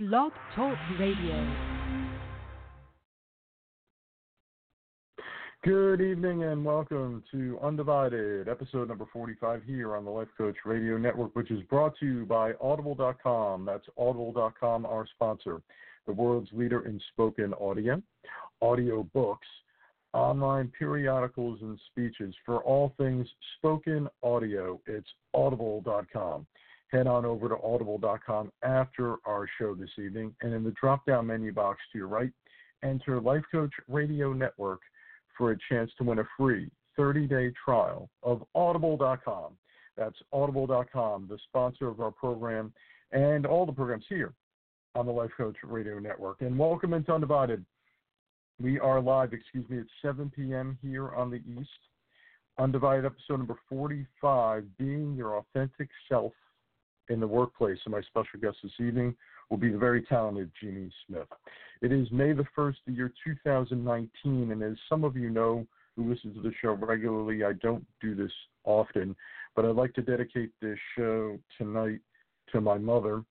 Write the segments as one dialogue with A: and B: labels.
A: Blog Talk Radio.
B: Good evening and welcome to Undivided, episode number 45 here on the Life Coach Radio Network, which is brought to you by Audible.com. That's Audible.com, our sponsor, the world's leader in spoken audio, audio books, online periodicals, and speeches. For all things spoken audio, it's Audible.com. Head on over to Audible.com after our show this evening, and in the drop down menu box to your right, enter Life Coach Radio Network for a chance to win a free 30 day trial of audible.com. That's audible.com, the sponsor of our program and all the programs here on the Life Coach Radio Network. And welcome into Undivided. We are live, excuse me, at 7 p.m. here on the East. Undivided episode number 45 Being Your Authentic Self in the Workplace. And my special guest this evening will be the very talented Jeannie Smith. It is May the 1st, the year 2019, and as some of you know who listen to the show regularly, I don't do this often, but I'd like to dedicate this show tonight to my mother.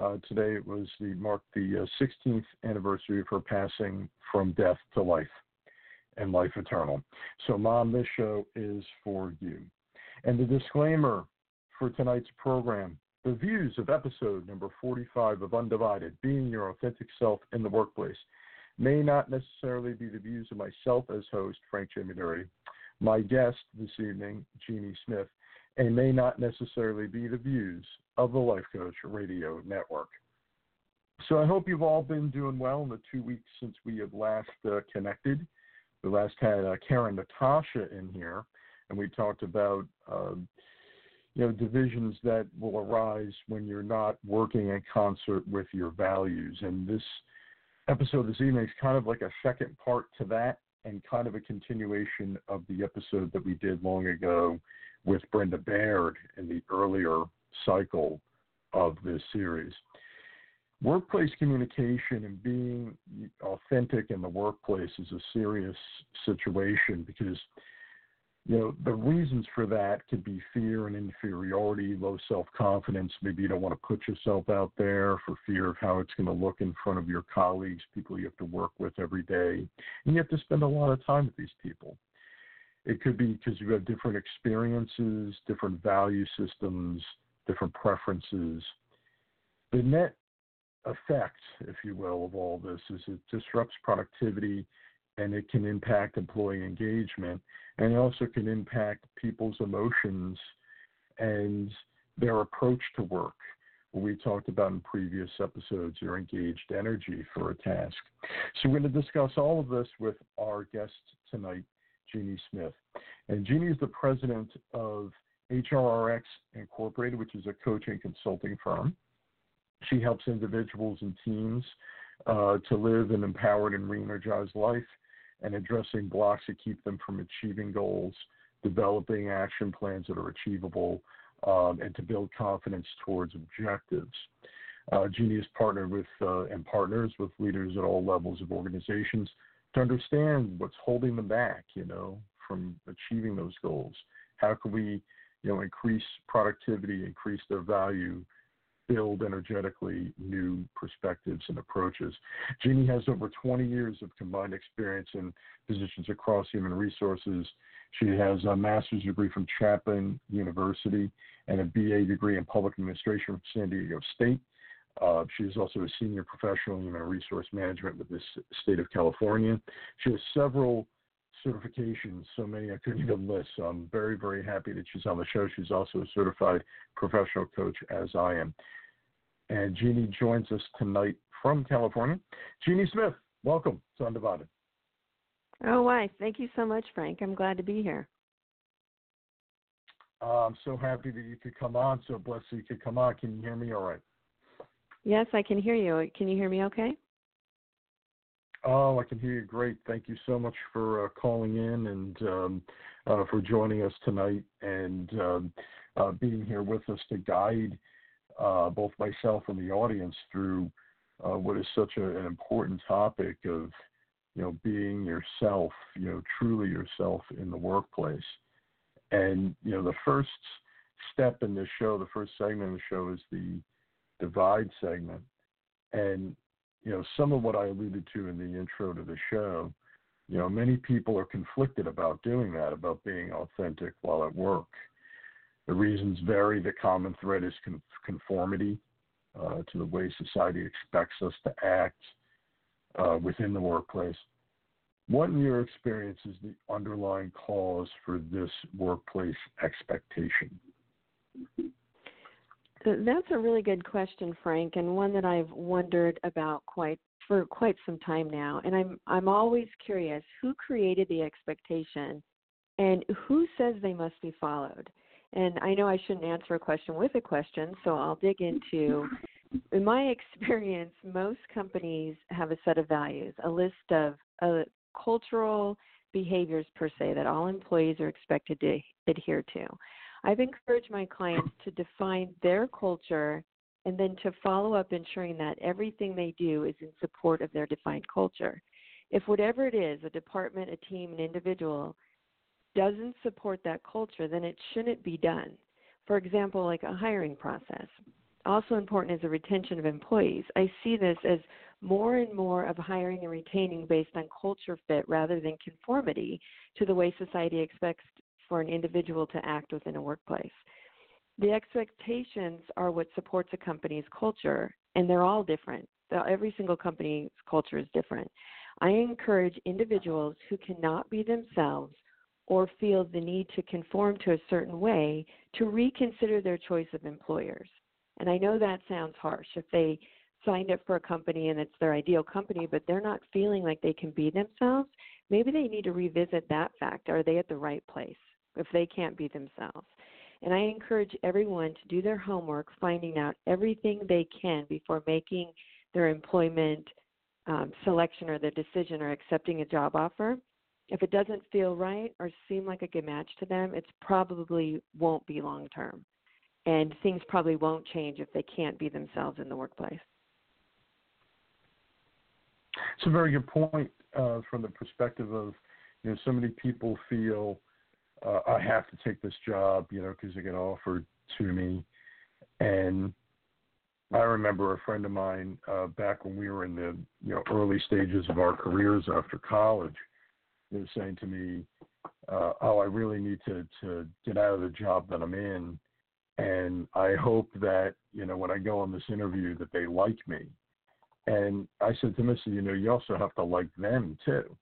B: Uh, today it was the marked the uh, 16th anniversary of her passing from death to life and life eternal. So, Mom, this show is for you. And the disclaimer for tonight's program the views of episode number 45 of Undivided, Being Your Authentic Self in the Workplace, may not necessarily be the views of myself as host, Frank J. Midori, my guest this evening, Jeannie Smith, and may not necessarily be the views of the Life Coach Radio Network. So I hope you've all been doing well in the two weeks since we have last uh, connected. We last had uh, Karen Natasha in here, and we talked about. Uh, you know divisions that will arise when you're not working in concert with your values and this episode this evening is kind of like a second part to that and kind of a continuation of the episode that we did long ago with Brenda Baird in the earlier cycle of this series. Workplace communication and being authentic in the workplace is a serious situation because you know, the reasons for that could be fear and inferiority, low self confidence. Maybe you don't want to put yourself out there for fear of how it's going to look in front of your colleagues, people you have to work with every day. And you have to spend a lot of time with these people. It could be because you have different experiences, different value systems, different preferences. The net effect, if you will, of all this is it disrupts productivity and it can impact employee engagement and it also can impact people's emotions and their approach to work. We talked about in previous episodes, your engaged energy for a task. So we're going to discuss all of this with our guest tonight, Jeannie Smith. And Jeannie is the president of HR-Rx Incorporated, which is a coaching consulting firm. She helps individuals and teams uh, to live an empowered and re energized life and addressing blocks that keep them from achieving goals, developing action plans that are achievable, um, and to build confidence towards objectives. Uh, has partnered with uh, and partners with leaders at all levels of organizations to understand what's holding them back, you know, from achieving those goals. How can we, you know, increase productivity, increase their value, build energetically new perspectives and approaches. Jeannie has over 20 years of combined experience in positions across human resources. She has a master's degree from Chapman University and a BA degree in public administration from San Diego State. Uh, she is also a senior professional in human resource management with the state of California. She has several certifications, so many I couldn't even list. So I'm very, very happy that she's on the show. She's also a certified professional coach, as I am. And Jeannie joins us tonight from California. Jeannie Smith, welcome to Undivided.
C: Oh, why? Thank you so much, Frank. I'm glad to be here.
B: Uh, I'm so happy that you could come on. So blessed you could come on. Can you hear me all right?
C: Yes, I can hear you. Can you hear me okay?
B: Oh, I can hear you great. Thank you so much for uh, calling in and um, uh, for joining us tonight and um, uh, being here with us to guide uh, both myself and the audience through uh, what is such a, an important topic of you know being yourself, you know truly yourself in the workplace. And you know the first step in this show, the first segment of the show is the divide segment. And, you know, some of what I alluded to in the intro to the show, you know, many people are conflicted about doing that, about being authentic while at work. The reasons vary. The common thread is conformity uh, to the way society expects us to act uh, within the workplace. What, in your experience, is the underlying cause for this workplace expectation?
C: That's a really good question, Frank, and one that I've wondered about quite for quite some time now. And I'm I'm always curious who created the expectation and who says they must be followed. And I know I shouldn't answer a question with a question, so I'll dig into in my experience, most companies have a set of values, a list of uh, cultural behaviors per se that all employees are expected to adhere to. I've encouraged my clients to define their culture and then to follow up ensuring that everything they do is in support of their defined culture. If whatever it is, a department, a team, an individual, doesn't support that culture, then it shouldn't be done. For example, like a hiring process. Also important is the retention of employees. I see this as more and more of hiring and retaining based on culture fit rather than conformity to the way society expects for an individual to act within a workplace. The expectations are what supports a company's culture, and they're all different. Every single company's culture is different. I encourage individuals who cannot be themselves or feel the need to conform to a certain way to reconsider their choice of employers. And I know that sounds harsh. If they signed up for a company and it's their ideal company, but they're not feeling like they can be themselves, maybe they need to revisit that fact. Are they at the right place if they can't be themselves? And I encourage everyone to do their homework, finding out everything they can before making their employment um, selection or their decision or accepting a job offer. If it doesn't feel right or seem like a good match to them, it probably won't be long term. And things probably won't change if they can't be themselves in the workplace.
B: It's a very good point uh, from the perspective of, you know, so many people feel uh, I have to take this job, you know, because it got offered to me. And I remember a friend of mine uh, back when we were in the you know early stages of our careers after college, was saying to me, uh, "Oh, I really need to to get out of the job that I'm in, and I hope that you know when I go on this interview that they like me." And I said to him, you know, you also have to like them too.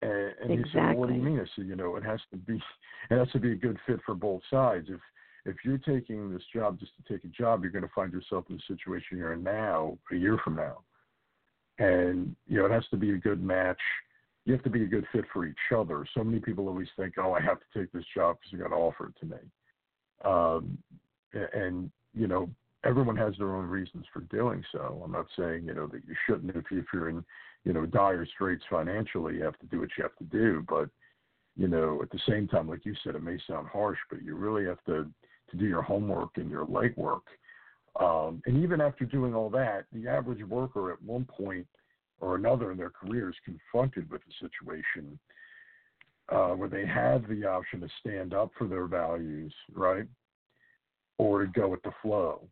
B: And, and
C: exactly.
B: he said, well, what do you mean? I said, you know, it has to be, it has to be a good fit for both sides. If if you're taking this job just to take a job, you're going to find yourself in the situation you're in now a year from now. And you know, it has to be a good match. You have to be a good fit for each other. So many people always think, oh, I have to take this job because it got offered to me. Um, and you know, everyone has their own reasons for doing so. I'm not saying you know that you shouldn't if, you, if you're in you know dire straits financially, you have to do what you have to do. But you know, at the same time, like you said, it may sound harsh, but you really have to to do your homework and your legwork. Um, and even after doing all that, the average worker at one point or another in their career is confronted with a situation uh, where they have the option to stand up for their values, right, or to go with the flow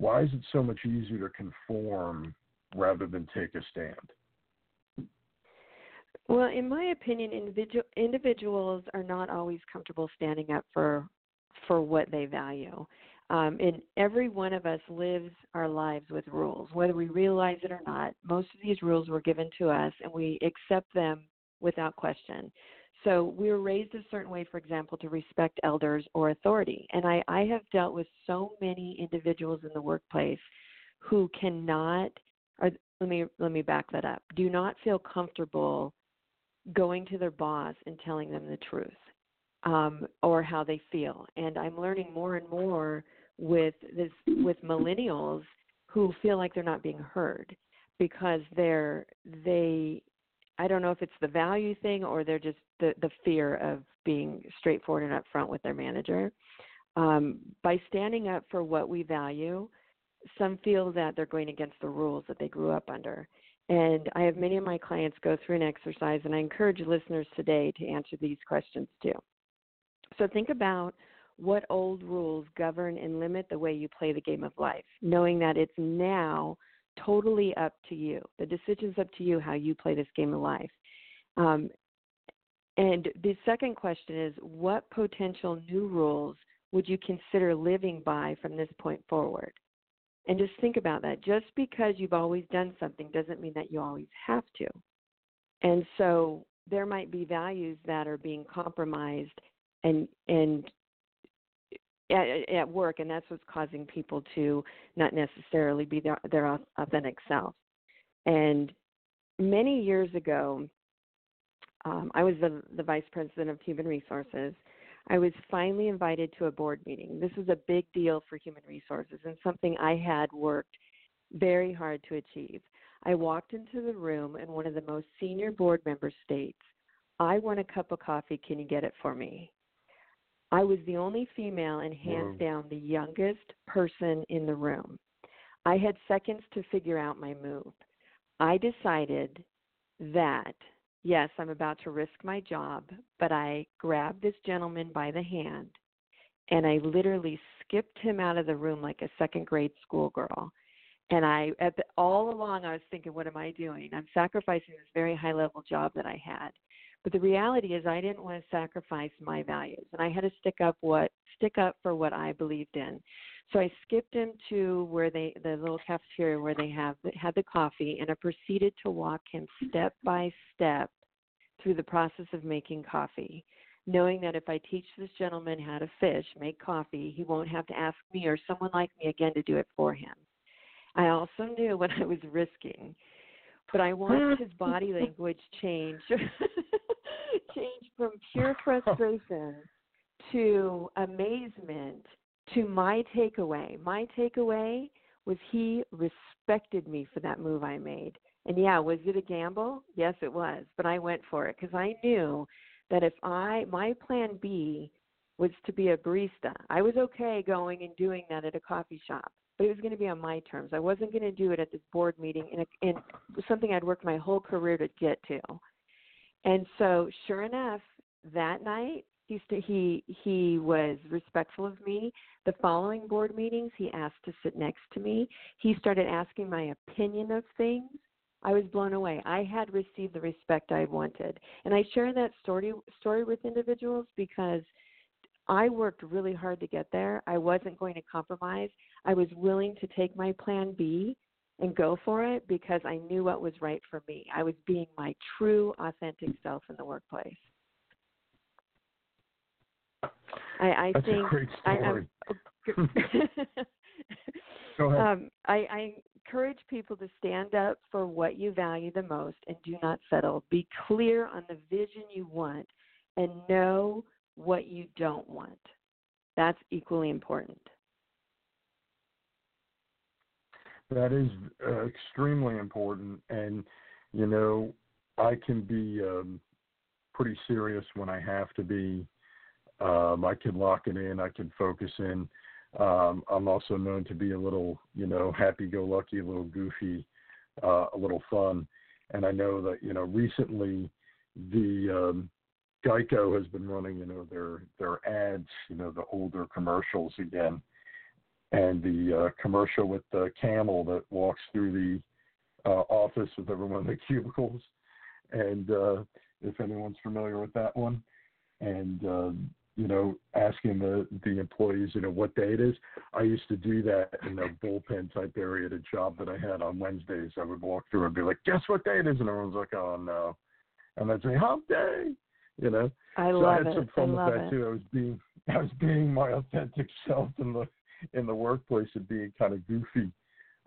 B: why is it so much easier to conform rather than take a stand?
C: Well, in my opinion, individual, individuals are not always comfortable standing up for for what they value. Um, and every one of us lives our lives with rules, whether we realize it or not. Most of these rules were given to us, and we accept them without question. So we were raised a certain way, for example, to respect elders or authority. And I, I have dealt with so many individuals in the workplace who cannot or let me let me back that up. Do not feel comfortable going to their boss and telling them the truth um, or how they feel. And I'm learning more and more with this with millennials who feel like they're not being heard because they're they I don't know if it's the value thing or they're just the the fear of being straightforward and upfront with their manager. Um, by standing up for what we value, some feel that they're going against the rules that they grew up under. And I have many of my clients go through an exercise, and I encourage listeners today to answer these questions too. So think about what old rules govern and limit the way you play the game of life, knowing that it's now totally up to you. The decision's up to you how you play this game of life. Um, and the second question is what potential new rules would you consider living by from this point forward? And just think about that. Just because you've always done something doesn't mean that you always have to. And so there might be values that are being compromised and and at, at work, and that's what's causing people to not necessarily be their, their authentic self. And many years ago, um, I was the, the vice president of human resources. I was finally invited to a board meeting. This was a big deal for human resources and something I had worked very hard to achieve. I walked into the room, and one of the most senior board members states, I want a cup of coffee. Can you get it for me? I was the only female and hands Whoa. down the youngest person in the room. I had seconds to figure out my move. I decided that, yes, I'm about to risk my job, but I grabbed this gentleman by the hand and I literally skipped him out of the room like a second grade schoolgirl. And I, at the, all along, I was thinking, what am I doing? I'm sacrificing this very high level job that I had. But the reality is I didn't want to sacrifice my values and I had to stick up what stick up for what I believed in. So I skipped him to where they the little cafeteria where they have had the coffee and I proceeded to walk him step by step through the process of making coffee, knowing that if I teach this gentleman how to fish, make coffee, he won't have to ask me or someone like me again to do it for him. I also knew what I was risking, but I watched his body language change change from pure oh. frustration to amazement to my takeaway. My takeaway was he respected me for that move I made. And yeah, was it a gamble? Yes, it was. But I went for it because I knew that if I, my plan B was to be a barista, I was okay going and doing that at a coffee shop, but it was going to be on my terms. I wasn't going to do it at this board meeting and it was something I'd worked my whole career to get to. And so, sure enough, that night he st- he he was respectful of me. The following board meetings, he asked to sit next to me. He started asking my opinion of things. I was blown away. I had received the respect I wanted, and I share that story story with individuals because I worked really hard to get there. I wasn't going to compromise. I was willing to take my plan B and go for it because I knew what was right for me. I was being my true, authentic self in the workplace. I, I
B: That's
C: think
B: a great story.
C: I,
B: Go ahead.
C: Um, I, I encourage people to stand up for what you value the most and do not settle. Be clear on the vision you want and know what you don't want. That's equally important.
B: That is uh, extremely important, and you know, I can be um, pretty serious when I have to be. Um, I can lock it in. I can focus in. Um, I'm also known to be a little, you know, happy-go-lucky, a little goofy, uh, a little fun. And I know that, you know, recently the um, Geico has been running, you know, their their ads, you know, the older commercials again and the uh, commercial with the camel that walks through the uh, office with everyone in the cubicles. And uh, if anyone's familiar with that one, and uh, you know, asking the the employees, you know, what day it is. I used to do that in a bullpen type area at a job that I had on Wednesdays. I would walk through and be like, "Guess what day it is?" And everyone's like, "Oh no," and I'd say, "Hump day," you know.
C: I
B: so
C: love
B: I had some fun with that
C: it.
B: too. I was being I was being my authentic self in the in the workplace and being kind of goofy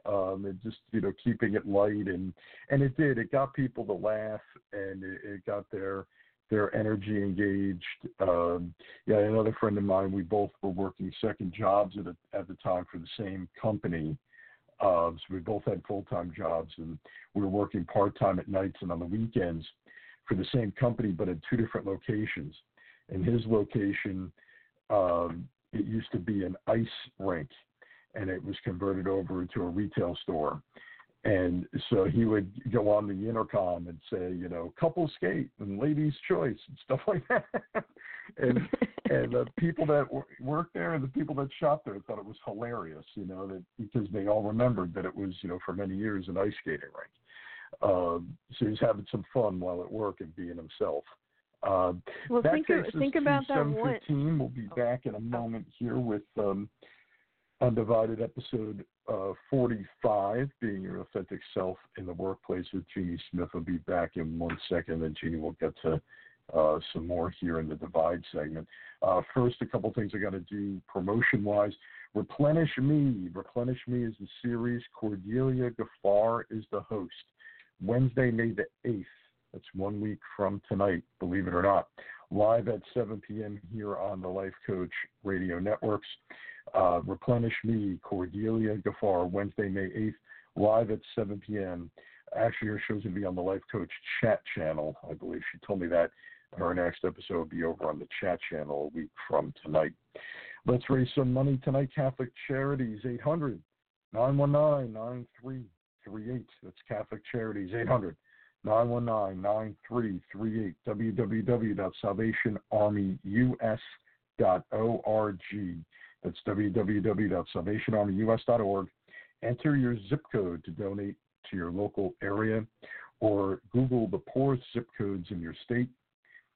B: um and just you know keeping it light and and it did it got people to laugh and it, it got their their energy engaged um yeah another friend of mine we both were working second jobs at a, at the time for the same company uh, so we both had full-time jobs and we were working part-time at nights and on the weekends for the same company but at two different locations in his location um it used to be an ice rink and it was converted over into a retail store. And so he would go on the intercom and say, you know, couple skate and ladies choice and stuff like that. and and the people that worked there and the people that shop there thought it was hilarious, you know, that because they all remembered that it was, you know, for many years an ice skating rink. Um, so he's having some fun while at work and being himself. Uh,
C: well,
B: that
C: think,
B: takes
C: of, think about that one.
B: We'll be back in a moment here with um, Undivided episode uh, 45, being your authentic self in the workplace with Jeannie Smith. We'll be back in one second, and Jeannie will get to uh, some more here in the Divide segment. Uh, first, a couple things I got to do promotion wise. Replenish Me. Replenish Me is the series. Cordelia Gaffar is the host. Wednesday, May the 8th. That's one week from tonight, believe it or not. Live at 7 p.m. here on the Life Coach Radio Networks. Uh, Replenish Me, Cordelia Gaffar, Wednesday, May 8th, live at 7 p.m. Actually, her show's going to be on the Life Coach chat channel. I believe she told me that. Her next episode will be over on the chat channel a week from tonight. Let's raise some money tonight. Catholic Charities, 800 919 9338. That's Catholic Charities, 800 919 9338. www.salvationarmyus.org. That's www.salvationarmyus.org. Enter your zip code to donate to your local area or Google the poorest zip codes in your state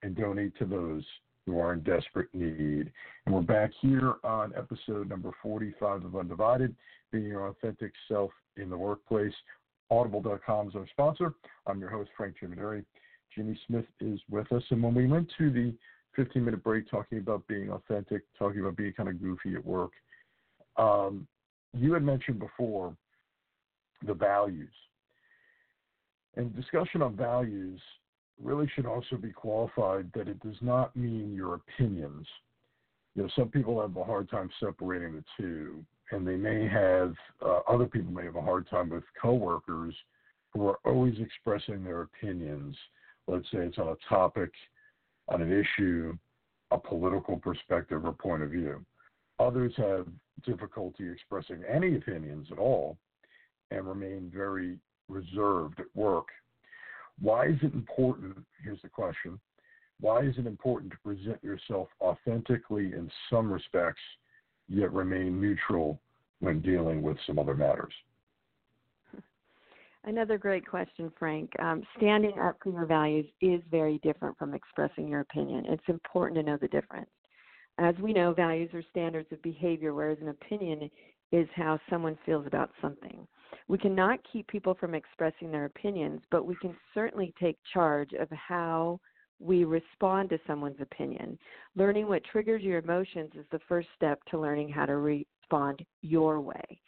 B: and donate to those who are in desperate need. And we're back here on episode number 45 of Undivided, being your authentic self in the workplace. Audible.com is our sponsor. I'm your host, Frank Jimeneri. Jeannie Smith is with us. And when we went to the 15 minute break talking about being authentic, talking about being kind of goofy at work, um, you had mentioned before the values. And discussion on values really should also be qualified that it does not mean your opinions. You know, some people have a hard time separating the two and they may have uh, other people may have a hard time with coworkers who are always expressing their opinions. Let's say it's on a topic, on an issue, a political perspective or point of view. Others have difficulty expressing any opinions at all and remain very reserved at work. Why is it important? Here's the question. Why is it important to present yourself authentically in some respects yet remain neutral when dealing with some other matters?
C: Another great question, Frank. Um, standing up for your values is very different from expressing your opinion. It's important to know the difference. As we know, values are standards of behavior, whereas an opinion is how someone feels about something. We cannot keep people from expressing their opinions, but we can certainly take charge of how we respond to someone's opinion. Learning what triggers your emotions is the first step to learning how to respond your way.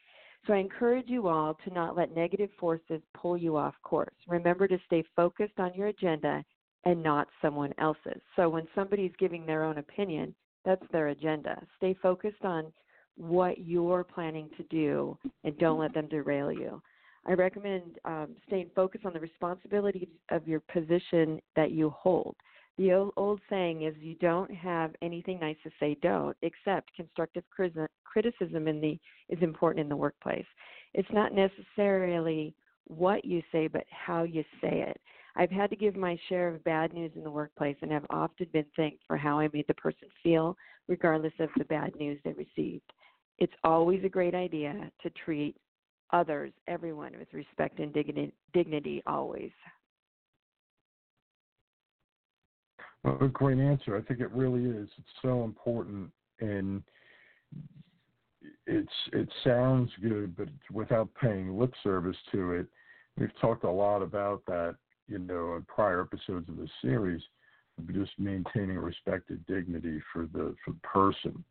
C: So I encourage you all to not let negative forces pull you off course. Remember to stay focused on your agenda and not someone else's. So when somebody's giving their own opinion, that's their agenda. Stay focused on what you're planning to do and don't let them derail you. I recommend um, staying focused on the responsibilities of your position that you hold. The old, old saying is you don't have anything nice to say, don't, except constructive criticism in the, is important in the workplace. It's not necessarily what you say, but how you say it. I've had to give my share of bad news in the workplace and have often been thanked for how I made the person feel, regardless of the bad news they received. It's always a great idea to treat others, everyone, with respect and dignity, dignity always.
B: a great answer. I think it really is. It's so important, and it's it sounds good, but without paying lip service to it. We've talked a lot about that, you know, in prior episodes of this series, just maintaining respect and dignity for the for the person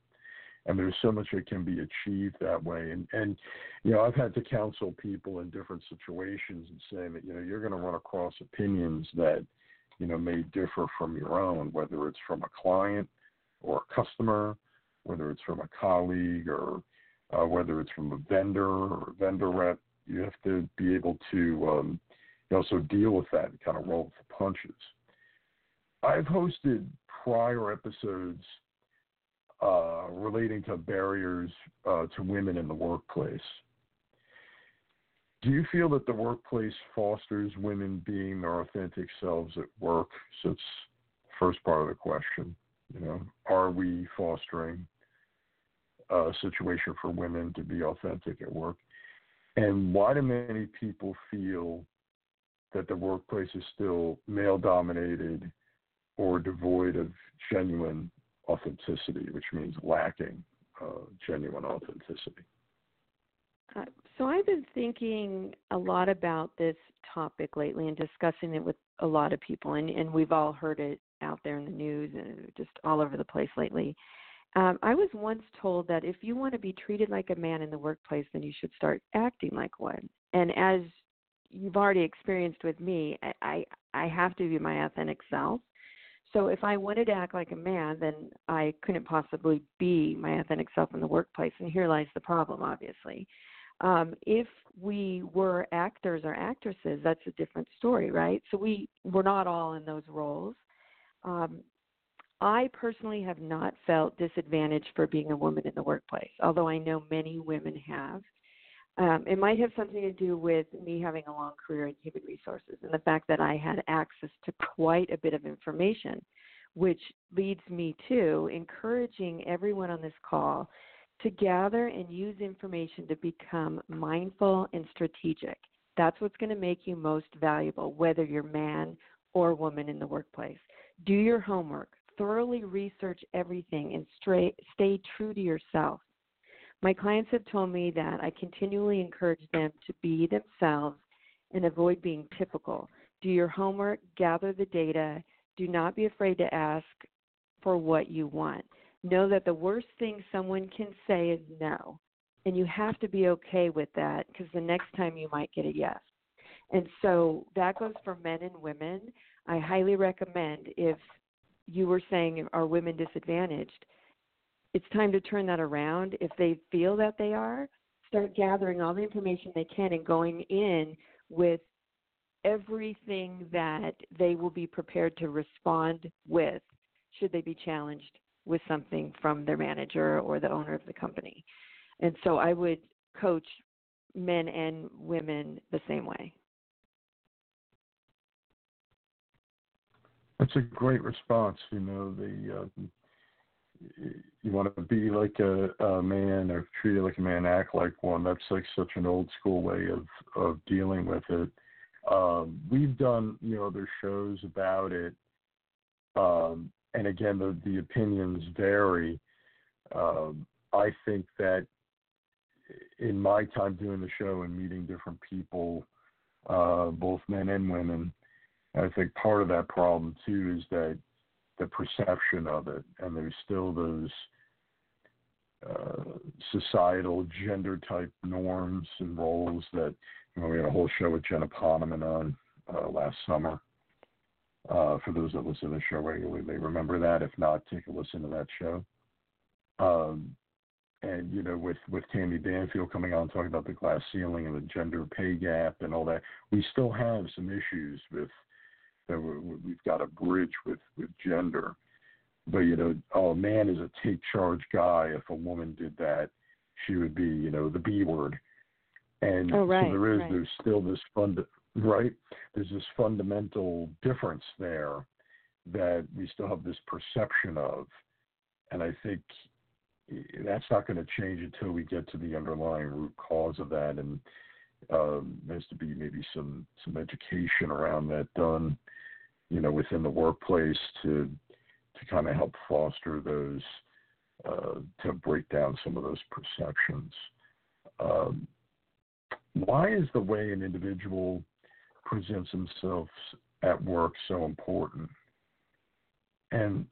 B: and there's so much that can be achieved that way. And and you know, I've had to counsel people in different situations and say that you know you're going to run across opinions that you know may differ from your own, whether it's from a client or a customer, whether it's from a colleague or uh, whether it's from a vendor or a vendor rep. You have to be able to um, also deal with that and kind of roll with the punches. I've hosted prior episodes uh, relating to barriers uh, to women in the workplace. Do you feel that the workplace fosters women being their authentic selves at work? So it's the first part of the question. You know, are we fostering a situation for women to be authentic at work? And why do many people feel that the workplace is still male dominated or devoid of genuine authenticity, which means lacking uh, genuine authenticity?
C: Uh, so I've been thinking a lot about this topic lately and discussing it with a lot of people, and, and we've all heard it out there in the news and just all over the place lately. Um, I was once told that if you want to be treated like a man in the workplace, then you should start acting like one. And as you've already experienced with me, I, I, I have to be my authentic self. So if I wanted to act like a man, then I couldn't possibly be my authentic self in the workplace. And here lies the problem, obviously. Um, if we were actors or actresses, that's a different story, right? So we we're not all in those roles. Um, I personally have not felt disadvantaged for being a woman in the workplace, although I know many women have. Um, it might have something to do with me having a long career in human resources and the fact that I had access to quite a bit of information, which leads me to encouraging everyone on this call to gather and use information to become mindful and strategic. That's what's going to make you most valuable, whether you're man or woman in the workplace. Do your homework, thoroughly research everything, and stay true to yourself. My clients have told me that I continually encourage them to be themselves and avoid being typical. Do your homework, gather the data, do not be afraid to ask for what you want know that the worst thing someone can say is no. And you have to be okay with that because the next time you might get a yes. And so that goes for men and women. I highly recommend if you were saying are women disadvantaged, it's time to turn that around. If they feel that they are, start gathering all the information they can and going in with everything that they will be prepared to respond with should they be challenged with something from their manager or the owner of the company. And so I would coach men and women the same way.
B: That's a great response. You know, the uh, you want to be like a, a man or treat it like a man, act like one. That's like such an old school way of of dealing with it. Um, we've done you know other shows about it, um, and again, the, the opinions vary. Um, I think that in my time doing the show and meeting different people, uh, both men and women, I think part of that problem too is that the perception of it, and there's still those uh, societal gender type norms and roles that you know we had a whole show with Jenna Poneman on uh, last summer uh, for those that listen to the show regularly, they remember that. If not, take a listen to that show. Um, and you know, with with Tammy Banfield coming on talking about the glass ceiling and the gender pay gap and all that, we still have some issues with that. We've got a bridge with with gender. But you know, oh, a man is a take charge guy. If a woman did that, she would be, you know, the B word. And
C: oh, right,
B: so there is
C: right.
B: there's still this fund right? There's this fundamental difference there that we still have this perception of. And I think that's not going to change until we get to the underlying root cause of that. And um, there has to be maybe some, some education around that done, you know, within the workplace to, to kind of help foster those, uh, to break down some of those perceptions. Um, why is the way an individual presents themselves at work so important? And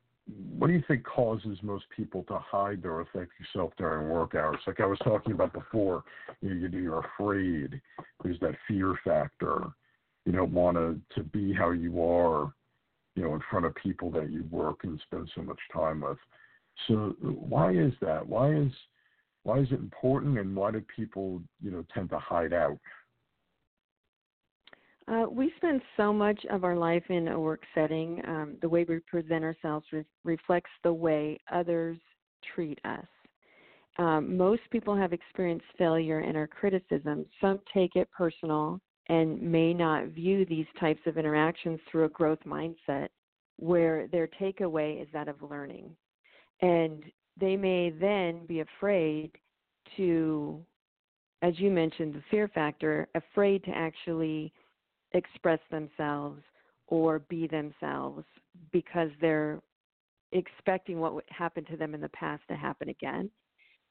B: what do you think causes most people to hide their authentic self during work hours? Like I was talking about before, you know, you're afraid. There's that fear factor. You don't want to to be how you are, you know, in front of people that you work and spend so much time with. So why is that? Why is why is it important, and why do people, you know, tend to hide out?
C: Uh, we spend so much of our life in a work setting. Um, the way we present ourselves re- reflects the way others treat us. Um, most people have experienced failure and or criticism. Some take it personal and may not view these types of interactions through a growth mindset. where their takeaway is that of learning. And they may then be afraid to, as you mentioned, the fear factor, afraid to actually express themselves or be themselves because they're expecting what happened to them in the past to happen again.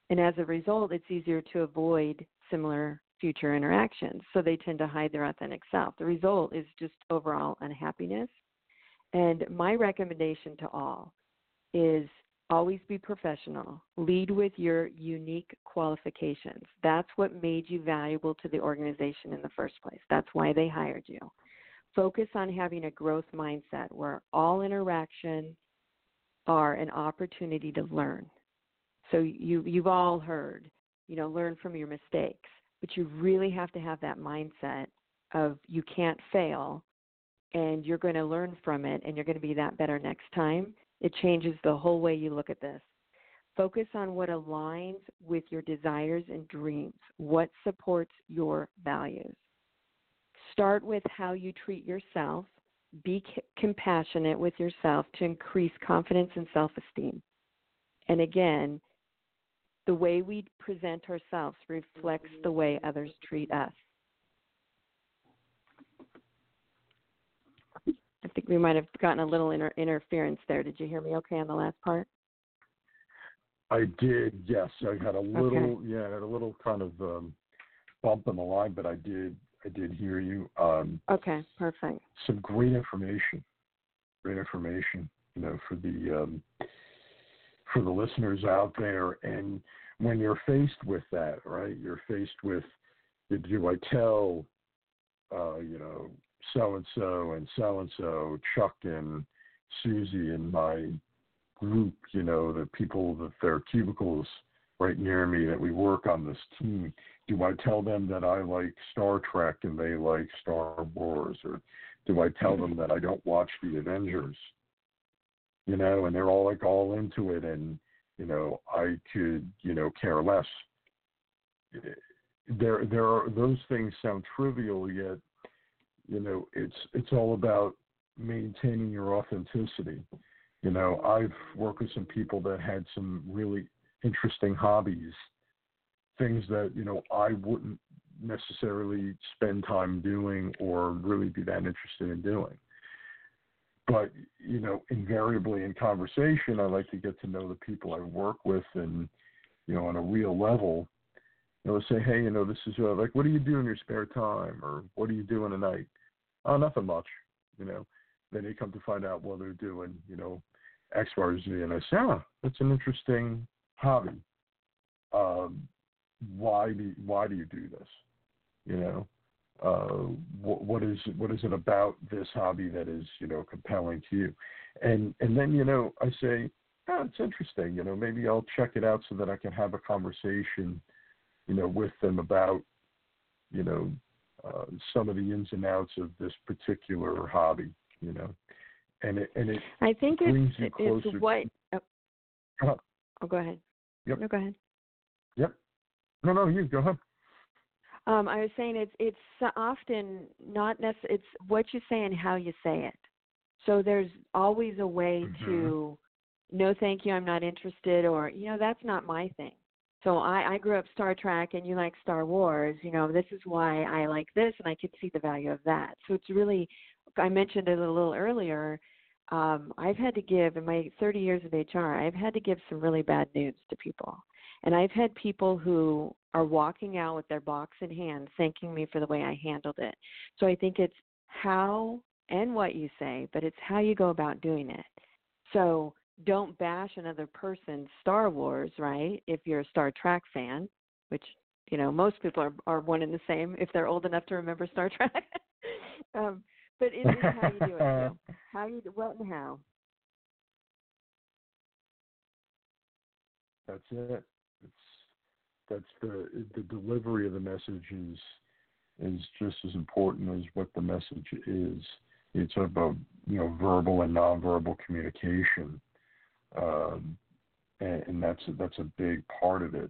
C: And as a result, it's easier to avoid similar future interactions. So they tend to hide their authentic self. The result is just overall unhappiness. And my recommendation to all is always be professional. Lead with your unique qualifications. That's what made you valuable to the organization in the first place. That's why they hired you. Focus on having a growth mindset where all interactions are an opportunity to learn. So you you've all heard, you know, learn from your mistakes, but you really have to have that mindset of you can't fail and you're going to learn from it and you're going to be that better next time. It changes the whole way you look at this. Focus on what aligns with your desires and dreams, what supports your values. Start with how you treat yourself. Be c- compassionate with yourself to increase confidence and self esteem. And again, the way we present ourselves reflects the way others treat us. I think we might have gotten a little inter- interference there. Did you hear me okay on the last part?
B: I did, yes. I had a little,
C: Okay.
B: yeah, I had a little kind of um, bump in the line, but I did, I did hear you. Um,
C: Okay, perfect.
B: some great information, great information, you know, for the um, for the listeners out there. And when you're faced with that, right, you're faced with, do I tell, uh, you know, so and so and so and so, Chuck and Susie and my group, you know, the people that their cubicles right near me that we work on this team. Do I tell them that I like Star Trek and they like Star Wars, or do I tell them that I don't watch the Avengers? You know, and they're all like all into it, and you know, I could, you know, care less. There, there are those things sound trivial, yet, you know, it's it's all about maintaining your authenticity. You know, I've worked with some people that had some really interesting hobbies, things that you know I wouldn't necessarily spend time doing or really be that interested in doing. But you know, invariably in conversation, I like to get to know the people I work with, and you know, on a real level, you know, say, hey, you know, this is uh, like, what do you do in your spare time, or what are you doing tonight? Oh, nothing much, you know. Then they come to find out what they're doing, you know, X, Y, Z, and I say, ah, that's an interesting hobby. Um, why do why do you do this? You know, uh, what, what is what is it about this hobby that is you know compelling to you? And and then you know I say, oh, it's interesting. You know, maybe I'll check it out so that I can have a conversation, you know, with them about, you know, uh, some of the ins and outs of this particular hobby. You know, and it and it
C: I think
B: brings
C: it's
B: you
C: it's what. Oh,
B: Uh,
C: oh, go ahead.
B: Yep.
C: No, go ahead.
B: Yep. No, no, you go ahead.
C: Um, I was saying it's it's often not necessarily it's what you say and how you say it. So there's always a way
B: Mhm.
C: to no thank you, I'm not interested or you know, that's not my thing. So I, I grew up Star Trek and you like Star Wars, you know, this is why I like this and I could see the value of that. So it's really I mentioned it a little earlier, um, I've had to give in my 30 years of HR, I've had to give some really bad news to people. And I've had people who are walking out with their box in hand thanking me for the way I handled it. So I think it's how and what you say, but it's how you go about doing it. So don't bash another person's Star Wars, right? If you're a Star Trek fan, which you know most people are are one and the same if they're old enough to remember Star Trek. um, but it is how you do it too. How you what and how.
B: That's it. That's the the delivery of the message is is just as important as what the message is. It's about you know verbal and nonverbal communication, um, and, and that's that's a big part of it.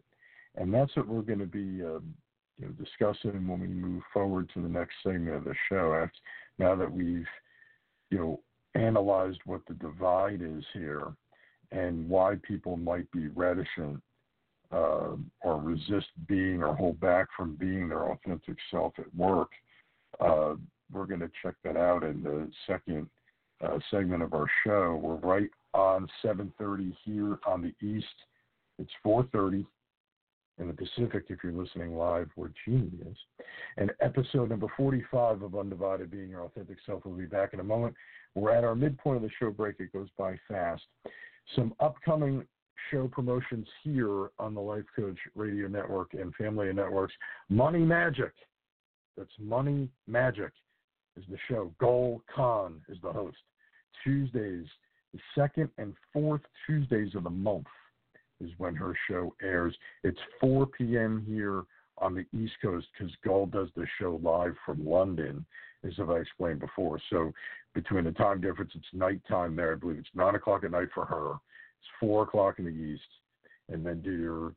B: And that's what we're going to be um, you know discussing when we move forward to the next segment of the show. After, now that we've you know analyzed what the divide is here and why people might be reticent uh, or resist being or hold back from being their authentic self at work. Uh, we're going to check that out in the second uh, segment of our show. We're right on 7:30 here on the East. It's 4:30 in the Pacific if you're listening live where Jeannie is. And episode number 45 of Undivided Being Your Authentic Self will be back in a moment. We're at our midpoint of the show break. It goes by fast. Some upcoming show promotions here on the Life Coach Radio Network and Family Networks. Money Magic. That's Money Magic is the show. Gul Khan is the host. Tuesdays, the second and fourth Tuesdays of the month is when her show airs. It's 4 p.m. here on the East Coast because Gul does the show live from London, as I explained before. So between the time difference, it's nighttime there. I believe it's 9 o'clock at night for her. 4 o'clock in the East. And then do your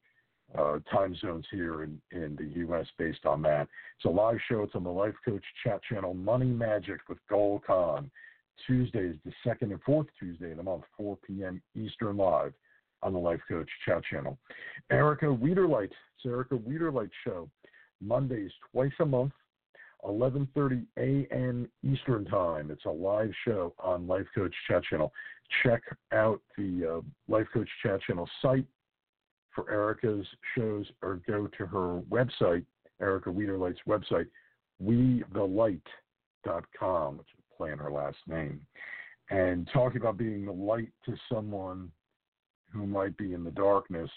B: uh, time zones here in, in the U.S. based on that. It's a live show. It's on the Life Coach chat channel, Money Magic with Gul Khan. Tuesdays, the second and fourth Tuesday of the month, 4 p.m. Eastern Live on the Life Coach chat channel. Erica Wiederlight, it's Erica Wiederlight show, Mondays twice a month, 11:30 a.m. Eastern Time. It's a live show on Life Coach chat channel. Check out the uh, Life Coach chat channel site for Erica's shows, or go to her website, Erica Wiederlight's website, wethelight.com, which is playing her last name, and talking about being the light to someone who might be in the darkness.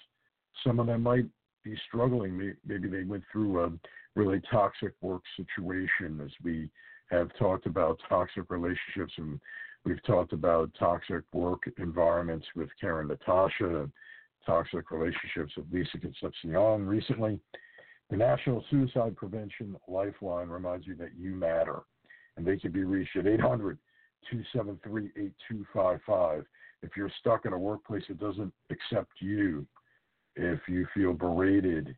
B: Some of them might be struggling. Maybe they went through a really toxic work situation, as we have talked about toxic relationships, and we've talked about toxic work environments with Karen Natasha, and toxic relationships with Lisa Concepcion recently. The National Suicide Prevention Lifeline reminds you that you matter, and they can be reached at 800 273 8255 if you're stuck in a workplace that doesn't accept you, if you feel berated,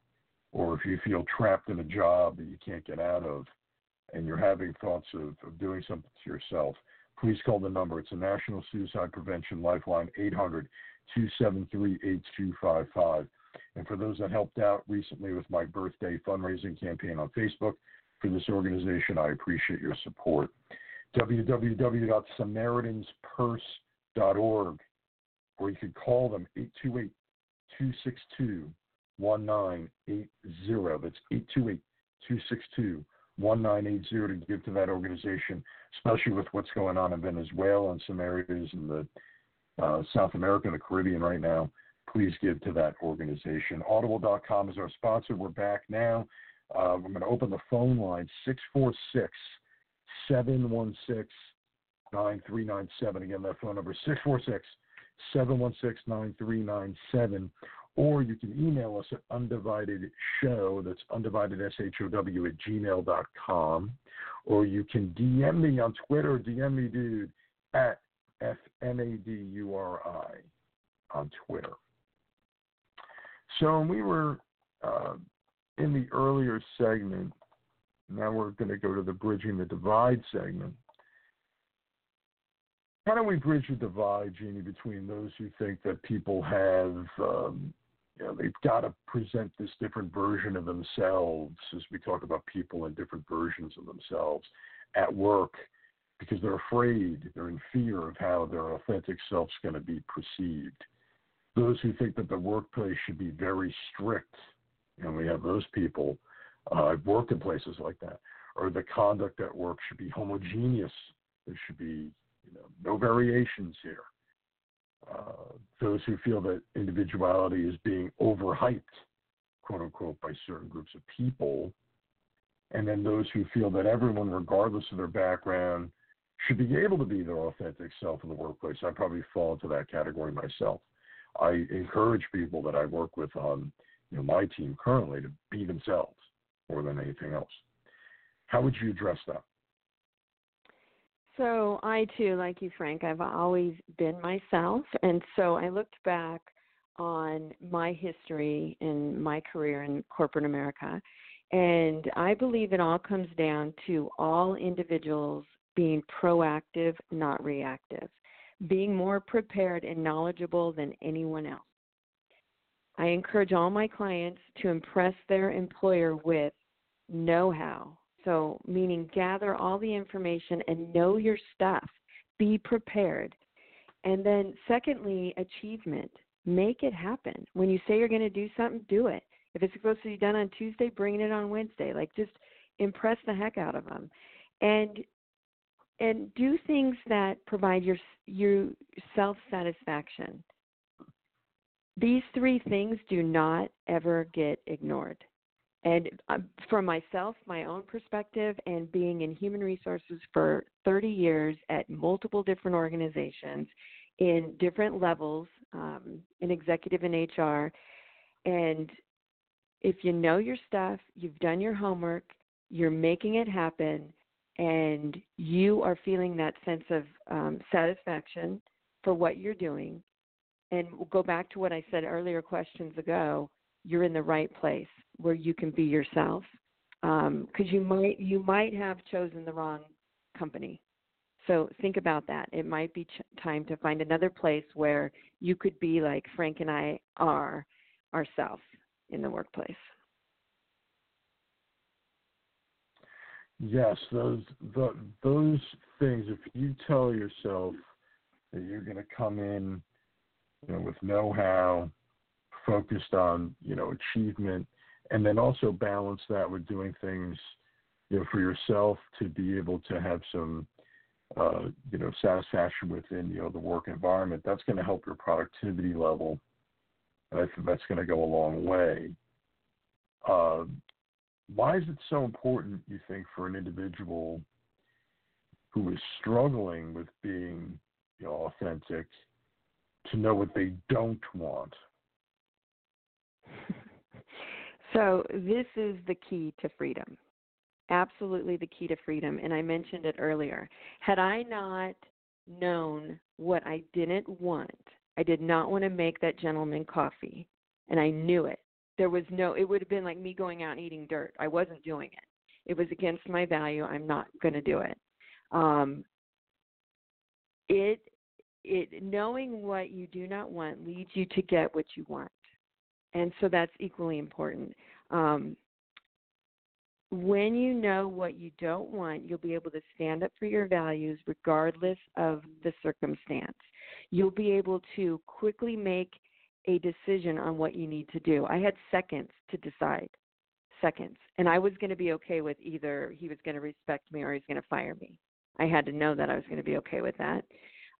B: or if you feel trapped in a job that you can't get out of, and you're having thoughts of, of doing something to yourself, please call the number. It's a National Suicide Prevention Lifeline, 800 273 8255. And for those that helped out recently with my birthday fundraising campaign on Facebook for this organization, I appreciate your support. www.samaritanspurse.org, org, or you could call them 828 262 1980. That's 828 262 1980 to give to that organization, especially with what's going on in Venezuela and some areas in the uh, South America and the Caribbean right now. Please give to that organization. Audible.com is our sponsor. We're back now. Uh, we're going to open the phone line 646 716 9397. Again, that phone number 646 716 9397. Or you can email us at undivided show, that's undivided S-H-O-W at gmail.com. Or you can DM me on Twitter, DM me, dude, at F-M-A-D-U-R-I on Twitter. So we were uh, in the earlier segment. Now we're going to go to the Bridging the Divide segment. How do we bridge the divide, Jeannie, between those who think that people have, um, you know, they've got to present this different version of themselves, as we talk about people and different versions of themselves at work, because they're afraid, they're in fear of how their authentic self's going to be perceived. Those who think that the workplace should be very strict, and we have those people. Uh, I've worked in places like that, or the conduct at work should be homogeneous. There should be you know, no variations here. Uh, those who feel that individuality is being overhyped, quote unquote, by certain groups of people, and then those who feel that everyone, regardless of their background, should be able to be their authentic self in the workplace. I probably fall into that category myself. I encourage people that I work with on you know, my team currently to be themselves more than anything else. How would you address that?
C: So I too, like you, Frank, I've always been myself, and so I looked back on my history and my career in corporate America, and I believe it all comes down to all individuals being proactive, not reactive, being more prepared and knowledgeable than anyone else. I encourage all my clients to impress their employer with know how. So, meaning gather all the information and know your stuff, be prepared. And then, secondly, achievement. Make it happen. When you say you're going to do something, do it. If it's supposed to be done on Tuesday, bring it on Wednesday. Like just impress the heck out of them, and and do things that provide your your self satisfaction. These three things do not ever get ignored. And um, from myself, my own perspective, and being in human resources for 30 years at multiple different organizations in different levels, um, in executive and HR, and if you know your stuff, you've done your homework, you're making it happen, and you are feeling that sense of um, satisfaction for what you're doing, and we'll go back to what I said earlier questions ago, you're in the right place where you can be yourself. Because um, you might you might have chosen the wrong company. So think about that. It might be ch- time to find another place where you could be like Frank and I are ourselves in the workplace.
B: Yes, those the, those things. If you tell yourself that you're going to come in, you know, with know-how, focused on you know achievement, and then also balance that with doing things, you know, for yourself to be able to have some, uh, you know, satisfaction within you know the work environment. That's going to help your productivity level and I think that's going to go a long way. Uh, why is it so important, you think, for an individual who is struggling with being you know, authentic to know what they don't want?
C: So, this is the key to freedom. Absolutely the key to freedom. And I mentioned it earlier. Had I not known what I didn't want, I did not want to make that gentleman coffee, and I knew it. There was no, it would have been like me going out and eating dirt. I wasn't doing it. It was against my value. I'm not going to do it. Um, it, it, knowing what you do not want leads you to get what you want, and so that's equally important. Um, when you know what you don't want, you'll be able to stand up for your values regardless of the circumstance you'll be able to quickly make a decision on what you need to do. I had seconds to decide, seconds. And I was going to be okay with either he was going to respect me or he's going to fire me. I had to know that I was going to be okay with that.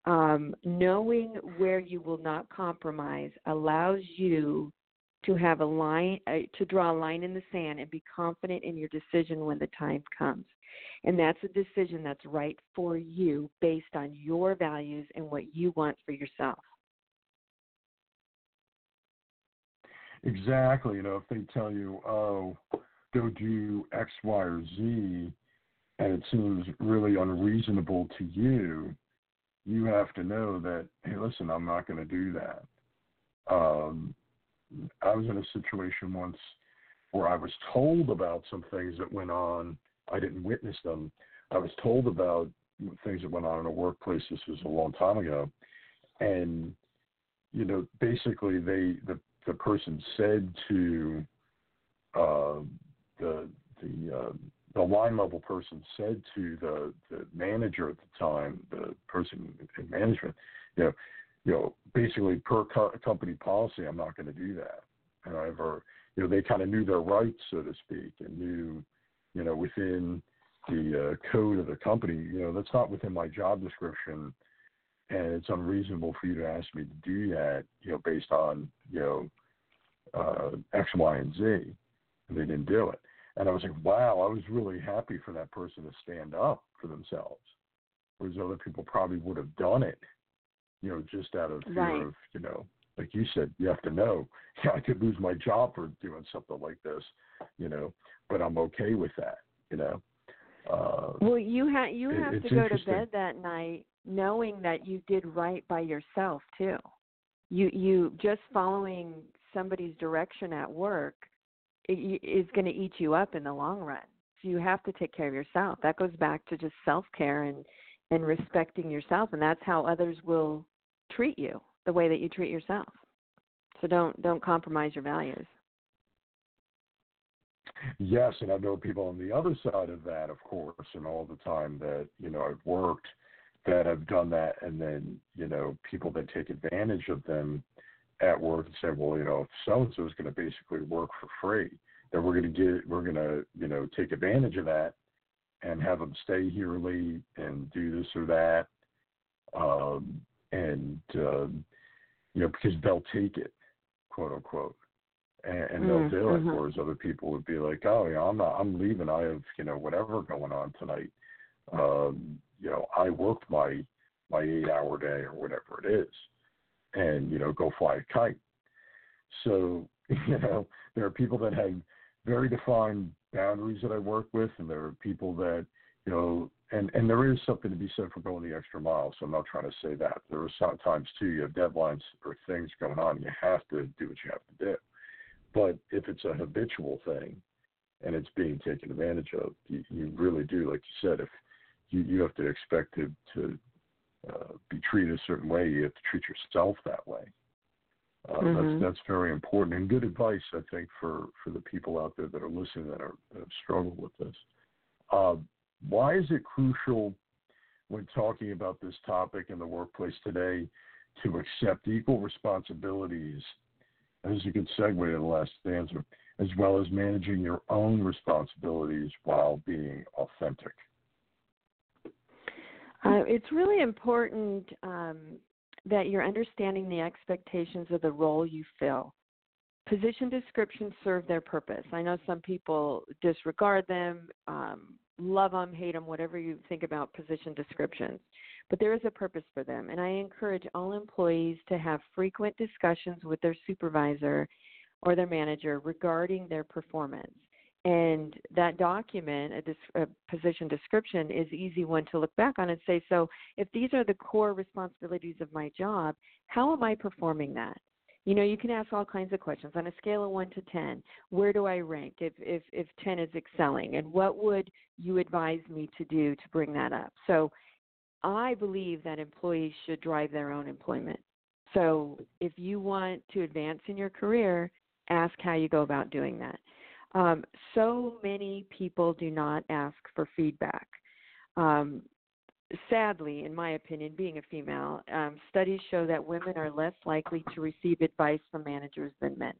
C: Um, knowing where you will not compromise allows you to have a line, uh, to draw a line in the sand and be confident in your decision when the time comes. And that's a decision that's right for you based on your values and what you want for yourself.
B: Exactly. You know, if they tell you, oh, go do X, Y, or Z, and it seems really unreasonable to you, you have to know that, hey, listen, I'm not going to do that. Um, I was in a situation once where I was told about some things that went on I didn't witness them. I was told about things that went on in a workplace. This was a long time ago, and you know, basically, they the the person said to uh, the the uh, the line level person said to the the manager at the time, the person in management, you know, you know, basically per co- company policy, I'm not going to do that. And I've, or, you know, they kind of knew their rights, so to speak, and knew you know, within the uh, code of the company, you know, that's not within my job description, and it's unreasonable for you to ask me to do that, you know, based on you know uh, X, Y, and Z. And they didn't do it, and I was like, wow, I was really happy for that person to stand up for themselves, whereas other people probably would have done it, you know, just out of fear
C: right.
B: of you know like you said, you have to know, yeah, I could lose my job for doing something like this, you know but I'm okay with that. You know. Uh,
C: well, you have you have to go to bed that night knowing that you did right by yourself too. You you just following somebody's direction at work is going to eat you up in the long run. So you have to take care of yourself. That goes back to just self care and and respecting yourself, and that's how others will treat you the way that you treat yourself. So don't don't compromise your values.
B: Yes, and I know people on the other side of that, of course, and all the time that you know I've worked that have done that, and then you know people that take advantage of them at work and say, well, you know, if so and so is going to basically work for free, then we're going to get, we're going to, you know, take advantage of that and have them stay here late and do this or that, um, and um, you know, because they'll take it, quote unquote, and, and they'll
C: mm-hmm.
B: do it. Mm-hmm. Whereas other people would be like, oh, yeah, I'm not, I'm leaving. I have, you know, whatever going on tonight. Um, you know, I worked my my eight hour day or whatever it is and you know go fly a kite. So you know there are people that have very defined boundaries that I work with, and there are people that you know, and and there is something to be said for going the extra mile. So I'm not trying to say that there are sometimes too you have deadlines or things going on, you have to do what you have to do. But if it's a habitual thing and it's being taken advantage of, you, you really do, like you said, if you, you have to expect to, to uh, be treated a certain way, you have to treat yourself that way. Uh,
C: mm-hmm.
B: That's that's very important and good advice, I think, for for the people out there that are listening that are that have struggled with this. Uh, why is it crucial when talking about this topic in the workplace today to accept equal responsibilities? As a good segue to the last stanza, as well as managing your own responsibilities while being authentic.
C: Uh, it's really important um, that you're understanding the expectations of the role you fill. Position descriptions serve their purpose. I know some people disregard them, um, love them, hate them, whatever you think about position descriptions, but there is a purpose for them. And I encourage all employees to have frequent discussions with their supervisor or their manager regarding their performance. And that document, a, a, position description, is easy one to look back on and say, so if these are the core responsibilities of my job, how am I performing that? You know, you can ask all kinds of questions on a scale of one to ten. Where do I rank if if if ten is excelling, and what would you advise me to do to bring that up? So, I believe that employees should drive their own employment. So, if you want to advance in your career, ask how you go about doing that. Um, so many people do not ask for feedback. Um, sadly, in my opinion, being a female, um, studies show that women are less likely to receive advice from managers than men.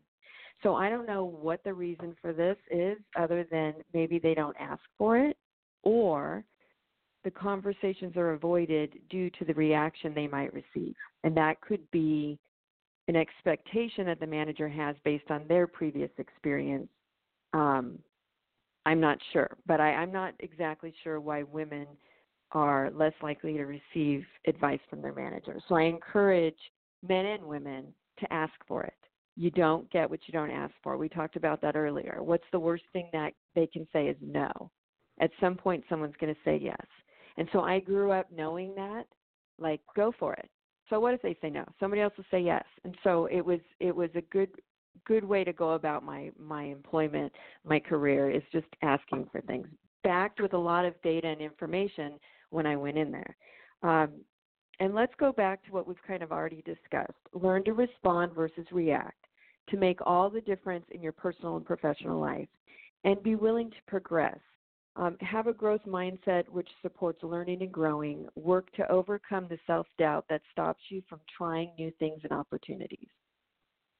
C: So I don't know what the reason for this is, other than maybe they don't ask for it, or the conversations are avoided due to the reaction they might receive. And that could be an expectation that the manager has based on their previous experience um, I'm not sure, but I, I'm not exactly sure why women are less likely to receive advice from their manager. So I encourage men and women to ask for it. You don't get what you don't ask for. We talked about that earlier. What's the worst thing that they can say is no? At some point, someone's going to say yes. And so I grew up knowing that, like, go for it. So what if they say no? Somebody else will say yes. And so it was it was a good good way to go about my my employment, my career is just asking for things, backed with a lot of data and information when I went in there. Um, and let's go back to what we've kind of already discussed. Learn to respond versus react to make all the difference in your personal and professional life, and be willing to progress. Um, have a growth mindset which supports learning and growing. Work to overcome the self doubt that stops you from trying new things and opportunities.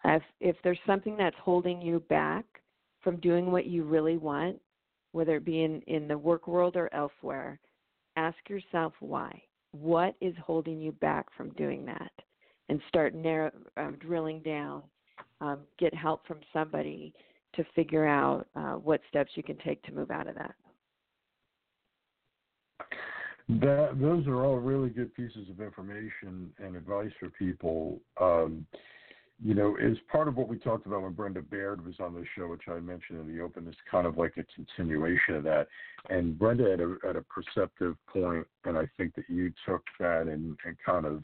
C: If, if there's something that's holding you back from doing what you really want, whether it be in, in the work world or elsewhere, ask yourself why. What is holding you back from doing that? And start narrow, um, drilling down. Um, get help from somebody to figure out uh, what steps you can take to move out of that.
B: That those are all really good pieces of information and advice for people. Um, you know, is part of what we talked about when Brenda Baird was on the show, which I mentioned in the open, is kind of like a continuation of that. And Brenda had a, at a perceptive point, and I think that you took that and, and kind of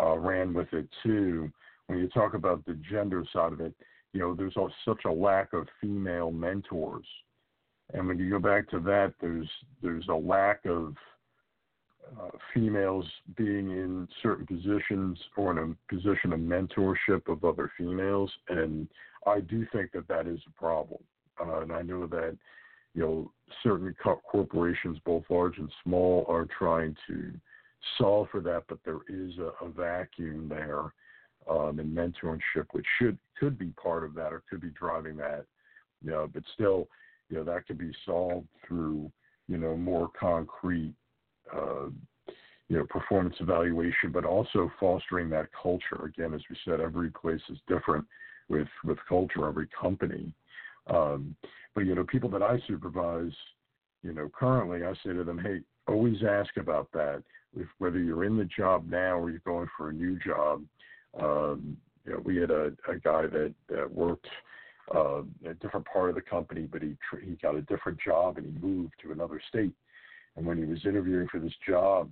B: uh, ran with it too. When you talk about the gender side of it, you know, there's such a lack of female mentors. And when you go back to that, there's there's a lack of uh, females being in certain positions or in a position of mentorship of other females, and I do think that that is a problem. Uh, and I know that you know certain co- corporations, both large and small, are trying to solve for that, but there is a, a vacuum there um, in mentorship, which should could be part of that or could be driving that. You know, but still, you know, that could be solved through you know more concrete you know performance evaluation, but also fostering that culture. Again, as we said, every place is different with with culture, every company. Um, but you know, people that I supervise, you know, currently, I say to them, hey, always ask about that. If, whether you're in the job now or you're going for a new job. Um, you know, we had a, a guy that, that worked uh, a different part of the company, but he he got a different job and he moved to another state. And when he was interviewing for this job,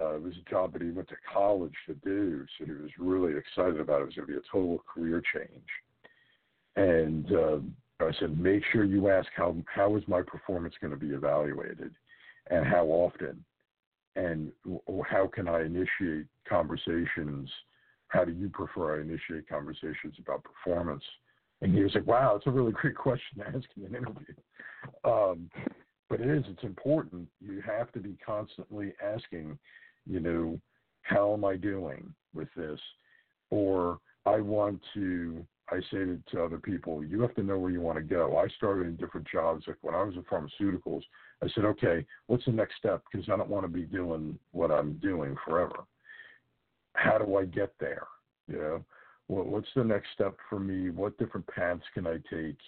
B: uh, it was a job that he went to college to do, so he was really excited about it. It was going to be a total career change. And uh, I said, make sure you ask how how is my performance going to be evaluated, and how often, and how can I initiate conversations? How do you prefer I initiate conversations about performance? And he was like, wow, that's a really great question to ask in an interview. Um, but it is, it's important. You have to be constantly asking, you know, how am I doing with this? Or I want to, I say it to other people, you have to know where you want to go. I started in different jobs. Like when I was in pharmaceuticals, I said, okay, what's the next step? Because I don't want to be doing what I'm doing forever. How do I get there? You know, what's the next step for me? What different paths can I take?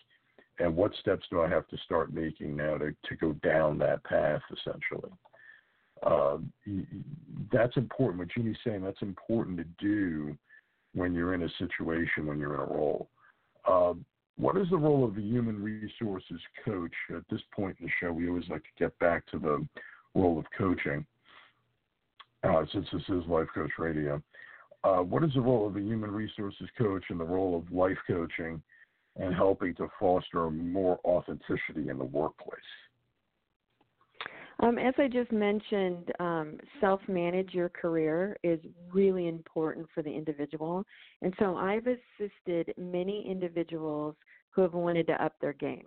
B: And what steps do I have to start making now to, to go down that path essentially? Uh, that's important. What Jeannie's saying, that's important to do when you're in a situation, when you're in a role. Uh, what is the role of the human resources coach at this point in the show? We always like to get back to the role of coaching, uh, since this is Life Coach Radio. Uh, what is the role of the human resources coach and the role of life coaching and helping to foster more authenticity in the workplace?
C: Um, as I just mentioned, um, self manage your career is really important for the individual. And so I've assisted many individuals who have wanted to up their game.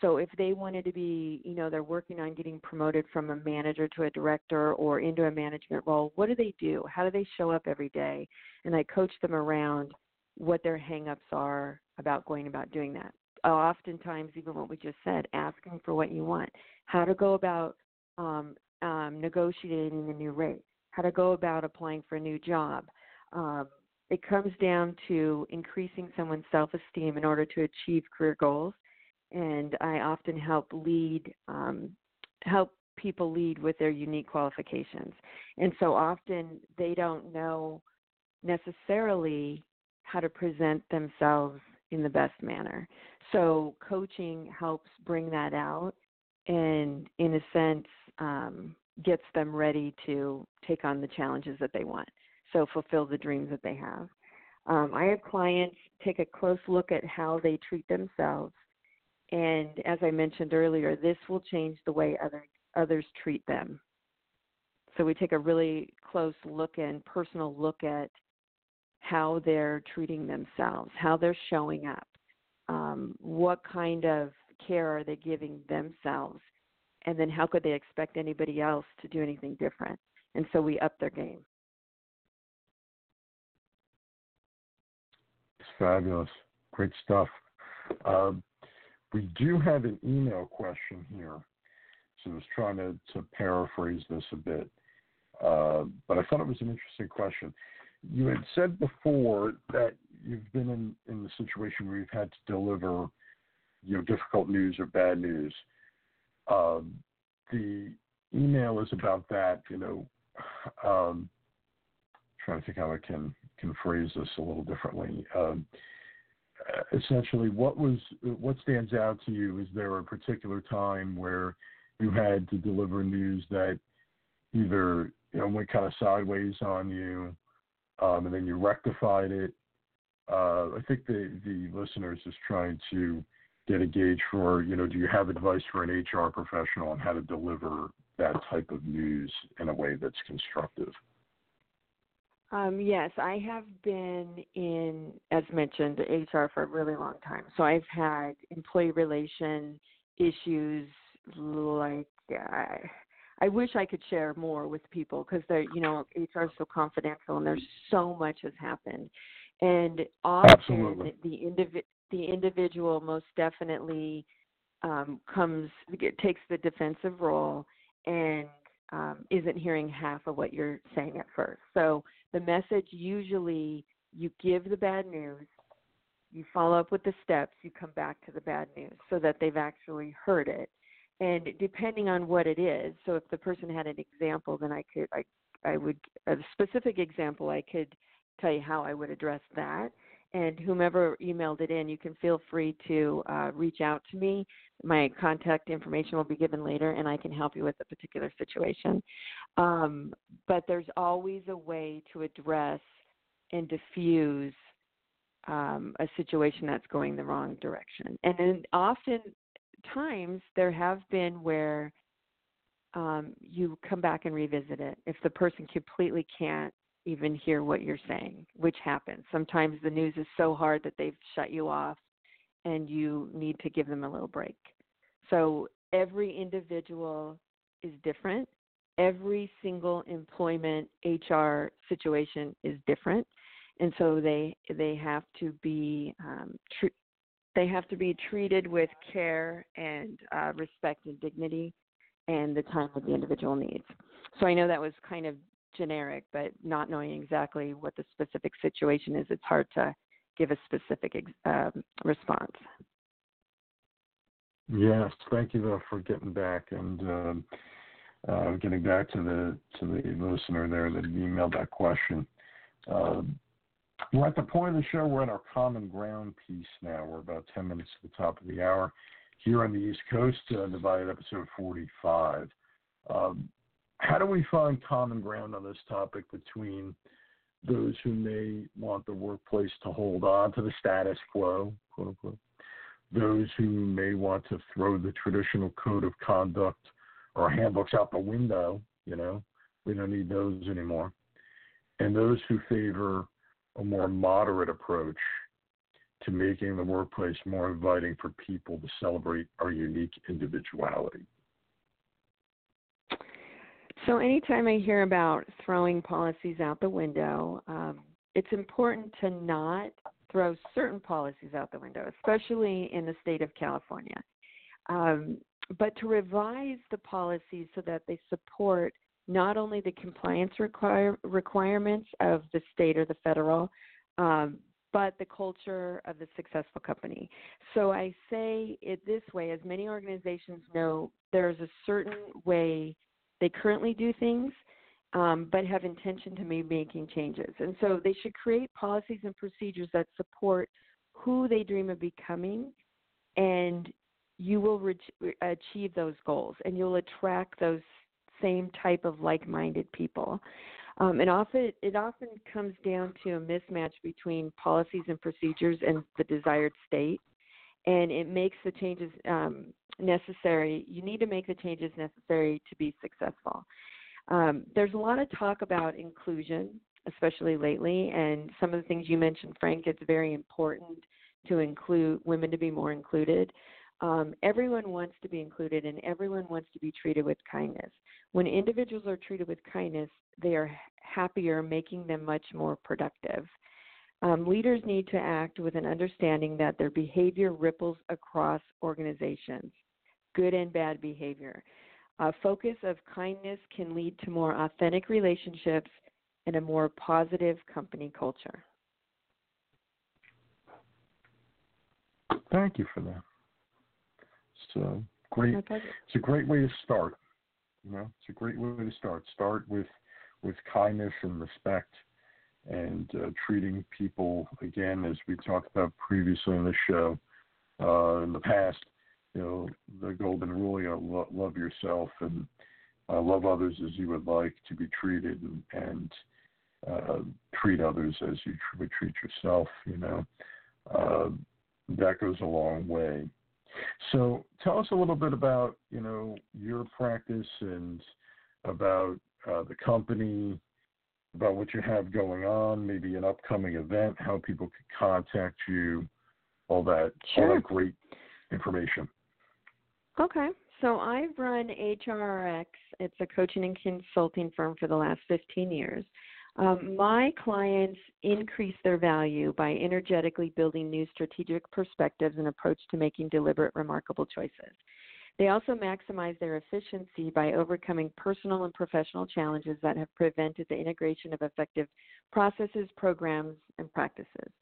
C: So if they wanted to be, you know, they're working on getting promoted from a manager to a director or into a management role, what do they do? How do they show up every day? And I coach them around what their hangups are about going about doing that. Oftentimes, even what we just said, asking for what you want, how to go about um, um, negotiating a new rate, how to go about applying for a new job. Um, it comes down to increasing someone's self esteem in order to achieve career goals. And I often help lead, um, help people lead with their unique qualifications. And so often they don't know necessarily how to present themselves in the best manner. So coaching helps bring that out and in a sense um, gets them ready to take on the challenges that they want. So fulfill the dreams that they have. Um, I have clients take a close look at how they treat themselves, and as I mentioned earlier, this will change the way other others treat them. So we take a really close look and personal look at how they're treating themselves, how they're showing up, um, what kind of care are they giving themselves, and then how could they expect anybody else to do anything different? And so we up their game.
B: It's fabulous. Great stuff. Um, we do have an email question here. So I was trying to, to paraphrase this a bit. Uh, but I thought it was an interesting question you had said before that you've been in, in the situation where you've had to deliver, you know, difficult news or bad news. Um, the email is about that. You know, um, trying to think how I can can phrase this a little differently. Um, essentially, what was what stands out to you? Is there a particular time where you had to deliver news that either you know went kind of sideways on you, um, and then you rectified it. Uh, I think the the listeners is trying to get a gauge for, you know, do you have advice for an HR professional on how to deliver that type of news in a way that's constructive?
C: Um, yes, I have been in, as mentioned, HR for a really long time. So I've had employee relation issues like I, I wish I could share more with people because they're, you know, HR is so confidential and there's so much has happened. And often
B: Absolutely.
C: the individ the individual most definitely um, comes takes the defensive role and um, isn't hearing half of what you're saying at first. So the message usually you give the bad news, you follow up with the steps, you come back to the bad news so that they've actually heard it. And depending on what it is, so if the person had an example, then I could I I would a specific example I could tell you how I would address that. And whomever emailed it in, you can feel free to uh, reach out to me. My contact information will be given later, and I can help you with a particular situation. Um, but there's always a way to address and diffuse um, a situation that's going the wrong direction. And then often times there have been where um, you come back and revisit it if the person completely can't even hear what you're saying, which happens. Sometimes the news is so hard that they've shut you off and you need to give them a little break. So every individual is different. Every single employment HR situation is different, and so they they have to be um, they have to be treated with care and uh, respect and dignity, and the time that the individual needs. So I know that was kind of generic, but not knowing exactly what the specific situation is, it's hard to give a specific um, response.
B: Yes, thank you though for getting back and um, uh, getting back to the to the listener there that emailed that question. Uh, we're at the point of the show. We're at our common ground piece now. We're about ten minutes to the top of the hour here on the East Coast, uh, divided episode forty-five. Um, how do we find common ground on this topic between those who may want the workplace to hold on to the status quo, quote unquote, those who may want to throw the traditional code of conduct or handbooks out the window, you know, we don't need those anymore, and those who favor a more moderate approach to making the workplace more inviting for people to celebrate our unique individuality.
C: So, anytime I hear about throwing policies out the window, um, it's important to not throw certain policies out the window, especially in the state of California. Um, but to revise the policies so that they support not only the compliance require, requirements of the state or the federal, um, but the culture of the successful company. So I say it this way as many organizations know, there's a certain way they currently do things, um, but have intention to be making changes. And so they should create policies and procedures that support who they dream of becoming, and you will re- achieve those goals, and you'll attract those same type of like-minded people. Um, and often it often comes down to a mismatch between policies and procedures and the desired state and it makes the changes um, necessary. You need to make the changes necessary to be successful. Um, there's a lot of talk about inclusion, especially lately, and some of the things you mentioned, Frank. It's very important to include women to be more included. Um, everyone wants to be included, and everyone wants to be treated with kindness. When individuals are treated with kindness, they are happier, making them much more productive. Um, leaders need to act with an understanding that their behavior ripples across organizations, good and bad behavior. A focus of kindness can lead to more authentic relationships and a more positive company culture.
B: Thank you for that. So great. It's a great way to start. You know, it's a great way to start. Start with with kindness and respect and uh, treating people again as we talked about previously in the show uh, in the past. You know the golden rule: you know, lo- love yourself and uh, love others as you would like to be treated, and, and uh, treat others as you would treat yourself. You know uh, that goes a long way So tell us a little bit about you know your practice and about uh, the company, about what you have going on, maybe an upcoming event, how people could contact you, all that,
C: sure.
B: all that great information.
C: Okay. So I've run HR-Rx. It's a coaching and consulting firm for the last 15 years. Um, my clients increase their value by energetically building new strategic perspectives and approach to making deliberate, remarkable choices. They also maximize their efficiency by overcoming personal and professional challenges that have prevented the integration of effective processes, programs, and practices.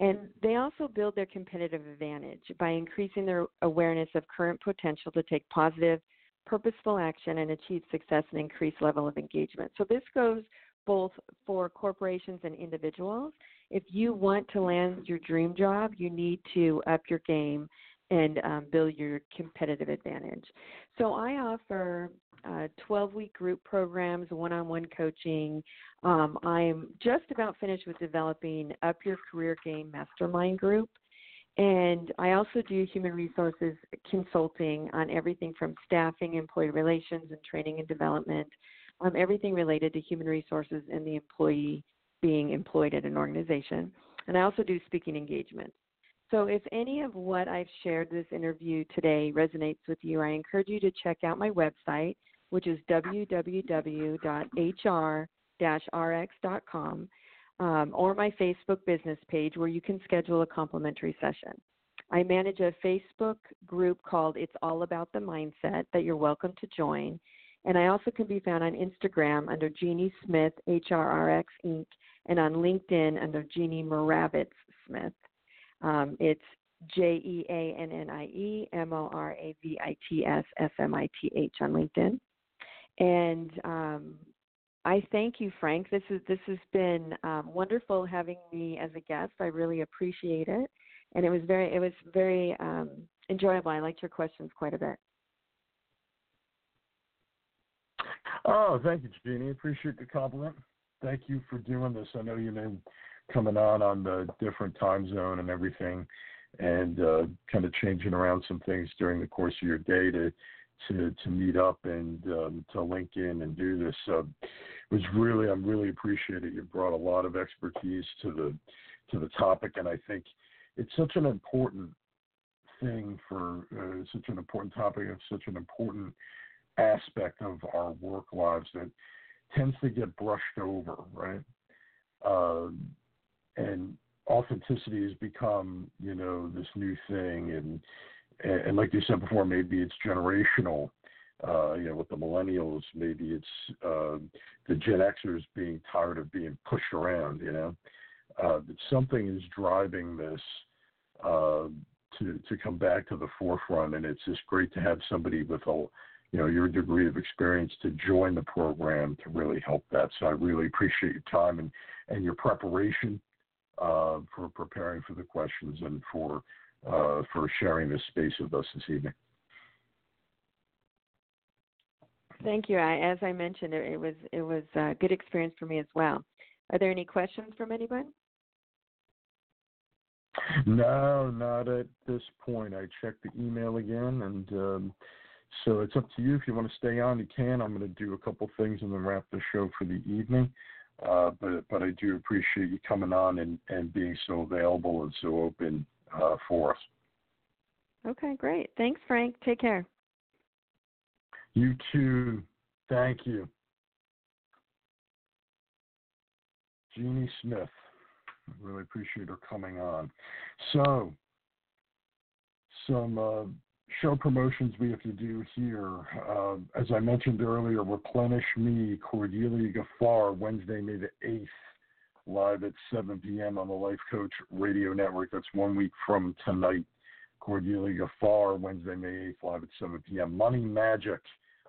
C: And they also build their competitive advantage by increasing their awareness of current potential to take positive, purposeful action and achieve success and increased level of engagement. So this goes both for corporations and individuals. If you want to land your dream job, you need to up your game and um, build your competitive advantage. So I offer 12 uh, group programs, one on one coaching. Um, I'm just about finished with developing Up Your Career Game Mastermind Group. And I also do human resources consulting on everything from staffing, employee relations, and training and development, um, everything related to human resources and the employee being employed at an organization. And I also do speaking engagements. So, if any of what I've shared this interview today resonates with you, I encourage you to check out my website, which is www.hr-rx.com, um, or my Facebook business page where you can schedule a complimentary session. I manage a Facebook group called It's All About the Mindset that you're welcome to join. And I also can be found on Instagram under Jeannie Smith, HR-Rx Inc., and on LinkedIn under Jeannie Moravits Smith. Um, it's J E A N N I E M O R A V I T S S M I T H on LinkedIn. And um, I thank you, Frank. This is this has been um, wonderful having me as a guest. I really appreciate it, and it was very it was very um, enjoyable. I liked your questions quite a bit.
B: Oh, thank you, Jeannie. Appreciate the compliment. Thank you for doing this. I know you've been coming on on the different time zone and everything, and uh, kind of changing around some things during the course of your day to to to meet up and um, to link in and do this. Uh, it was really I'm really appreciate it. You brought a lot of expertise to the to the topic, and I think it's such an important thing for uh, such an important topic of such an important aspect of our work lives that tends to get brushed over, right? Uh, and authenticity has become you know this new thing. And and, like you said before maybe it's generational. Uh, you know with the millennials maybe it's uh, the gen xers being tired of being pushed around you know? Uh, something is driving this uh, to to come back to the forefront. And it's just great to have somebody with a you know your degree of experience to join the program to really help that so i really appreciate your time and and your preparation uh, for preparing for the questions and for uh, for sharing this space with us this evening.
C: Thank you. I, as I mentioned, it, it, was it was a good experience for me as well. Are there any questions from anyone?
B: No, not at this point. I checked the email again, and um, so it's up to you. If you want to stay on, you can. I'm going to do a couple things and then wrap the show for the evening. Uh, but but I do appreciate you coming on and, and being so available and so open uh, for us.
C: Okay, great. Thanks, Frank. Take care.
B: You too. Thank you. Jeannie Smith. I really appreciate her coming on. So, some uh, show promotions we have to do here. Uh, as I mentioned earlier, Replenish Me, Cordelia Gaffar, Wednesday, May the 8th, live at 7 p.m. on the Life Coach Radio Network. That's one week from tonight. Cordelia Gaffar, Wednesday, May 8th, live at 7 p.m. Money Magic,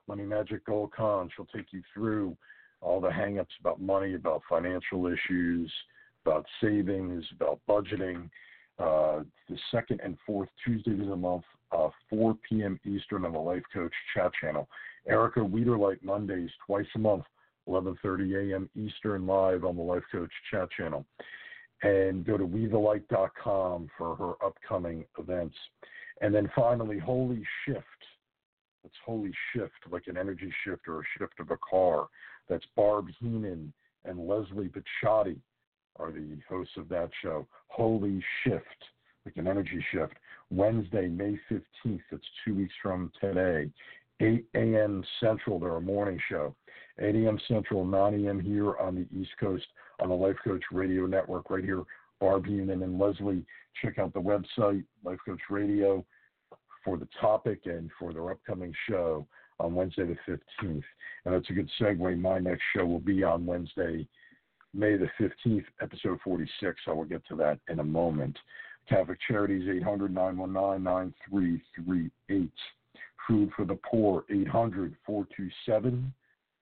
B: Money Magic Gul Khan. She'll take you through all the hangups about money, about financial issues, about savings, about budgeting. Uh, the second and fourth Tuesdays of the month uh, 4 p.m. Eastern on the Life Coach chat channel. Erica Wiederlight Mondays twice a month, 11:30 a.m. Eastern live on the Life Coach chat channel. And go to wethelight.com for her upcoming events. And then finally, Holy Shift. That's Holy Shift, like an energy shift or a shift of a car. That's Barb Heenan and Leslie Picciotti are the hosts of that show. Holy Shift, like an energy shift. Wednesday, May 15th. That's two weeks from today. 8 a.m. Central, they're a morning show. 8 a.m. Central, 9 a.m. here on the East Coast on the Life Coach Radio Network, right here. Barb Heenan and Leslie, check out the website, Life Coach Radio, for the topic and for their upcoming show on Wednesday the 15th. And that's a good segue. My next show will be on Wednesday, May the 15th, episode 46. I will get to that in a moment. Catholic Charities, 800 919 9338. Food for the Poor, 800 427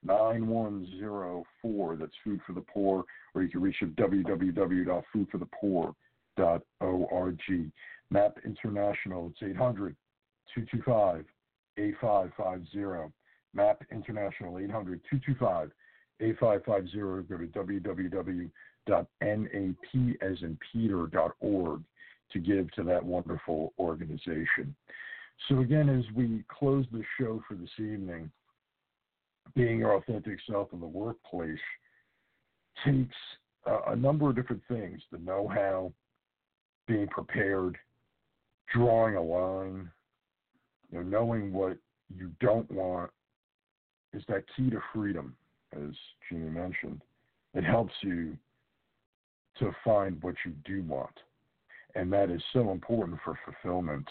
B: 9104. That's Food for the Poor, or you can reach at www.foodforthepoor.org. MAP International, it's 800 225 8550. MAP International, 800 225 8550. Go to www.napasinpeter.org to give to that wonderful organization. So, again, as we close the show for this evening, being your authentic self in the workplace takes a, a number of different things the know how, being prepared, drawing a line, you know, knowing what you don't want is that key to freedom, as Jeannie mentioned. It helps you to find what you do want. And that is so important for fulfillment.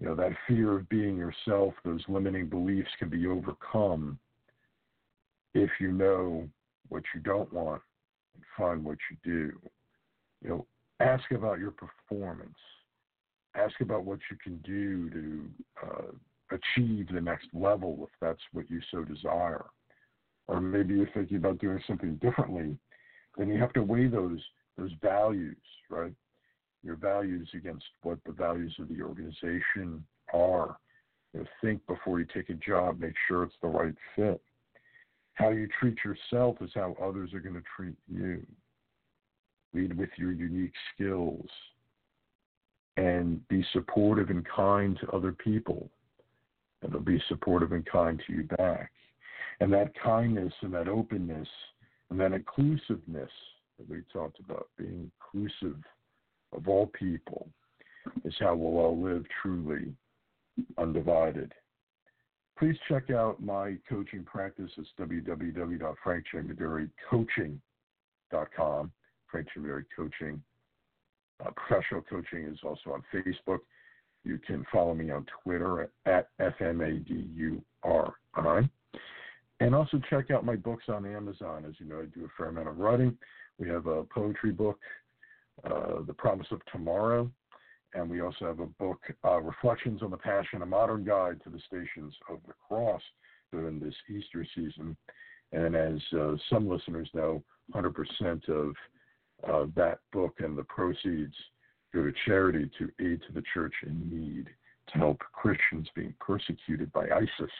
B: You know, that fear of being yourself, those limiting beliefs can be overcome if you know what you don't want and find what you do. You know, ask about your performance. Ask about what you can do to uh, achieve the next level if that's what you so desire. Or maybe you're thinking about doing something differently. Then you have to weigh those those values, right? Your values against what the values of the organization are. You know, think before you take a job. Make sure it's the right fit how you treat yourself is how others are going to treat you. Lead with your unique skills and be supportive and kind to other people, and they'll be supportive and kind to you back. And that kindness and that openness and that inclusiveness that we talked about, being inclusive of all people, is how we'll all live truly undivided. Please check out my coaching practice. It's www.frankjmaduricoaching.com. Frank Jamuri Coaching. Uh, professional coaching is also on Facebook. You can follow me on Twitter at, at FMADURI. And also check out my books on Amazon. As you know, I do a fair amount of writing. We have a poetry book, uh, The Promise of Tomorrow, and we also have a book, uh, Reflections on the Passion, a modern guide to the Stations of the Cross during this Easter season. And as uh, some listeners know, 100% of uh, that book and the proceeds go to charity to aid to the church in need to help Christians being persecuted by ISIS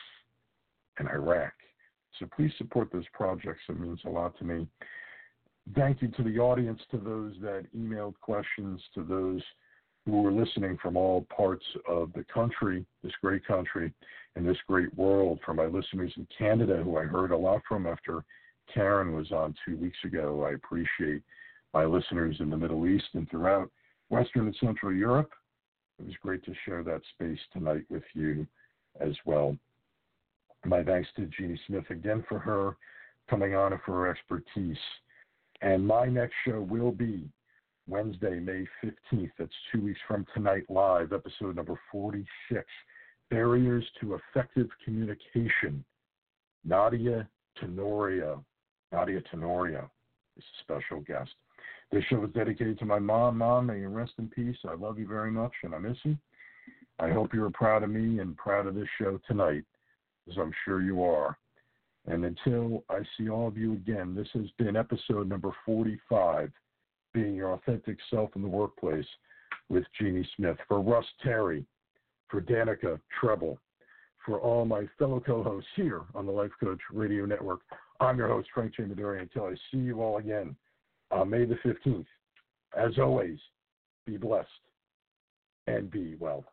B: in Iraq. So please support those projects. It means a lot to me. Thank you to the audience, to those that emailed questions, to those who were listening from all parts of the country, this great country, and this great world, For my listeners in Canada, who I heard a lot from after Karen was on two weeks ago. I appreciate my listeners in the Middle East and throughout Western and Central Europe. It was great to share that space tonight with you as well. My thanks to Jeannie Smith again for her coming on and for her expertise. And my next show will be Wednesday, May 15th. That's two weeks from tonight, live, episode number 46 Barriers to Effective Communication. Nadia Tenorio. Nadia Tenorio is a special guest. This show is dedicated to my mom. Mom, may you rest in peace. I love you very much and I miss you. I hope you're proud of me and proud of this show tonight, as I'm sure you are. And until I see all of you again, this has been episode number 45 being your authentic self in the workplace with Jeannie Smith. For Russ Terry, for Danica Treble, for all my fellow co-hosts here on the Life Coach Radio Network, I'm your host, Frank. Maduri. Until I see you all again on May the 15th, as always, be blessed and be well.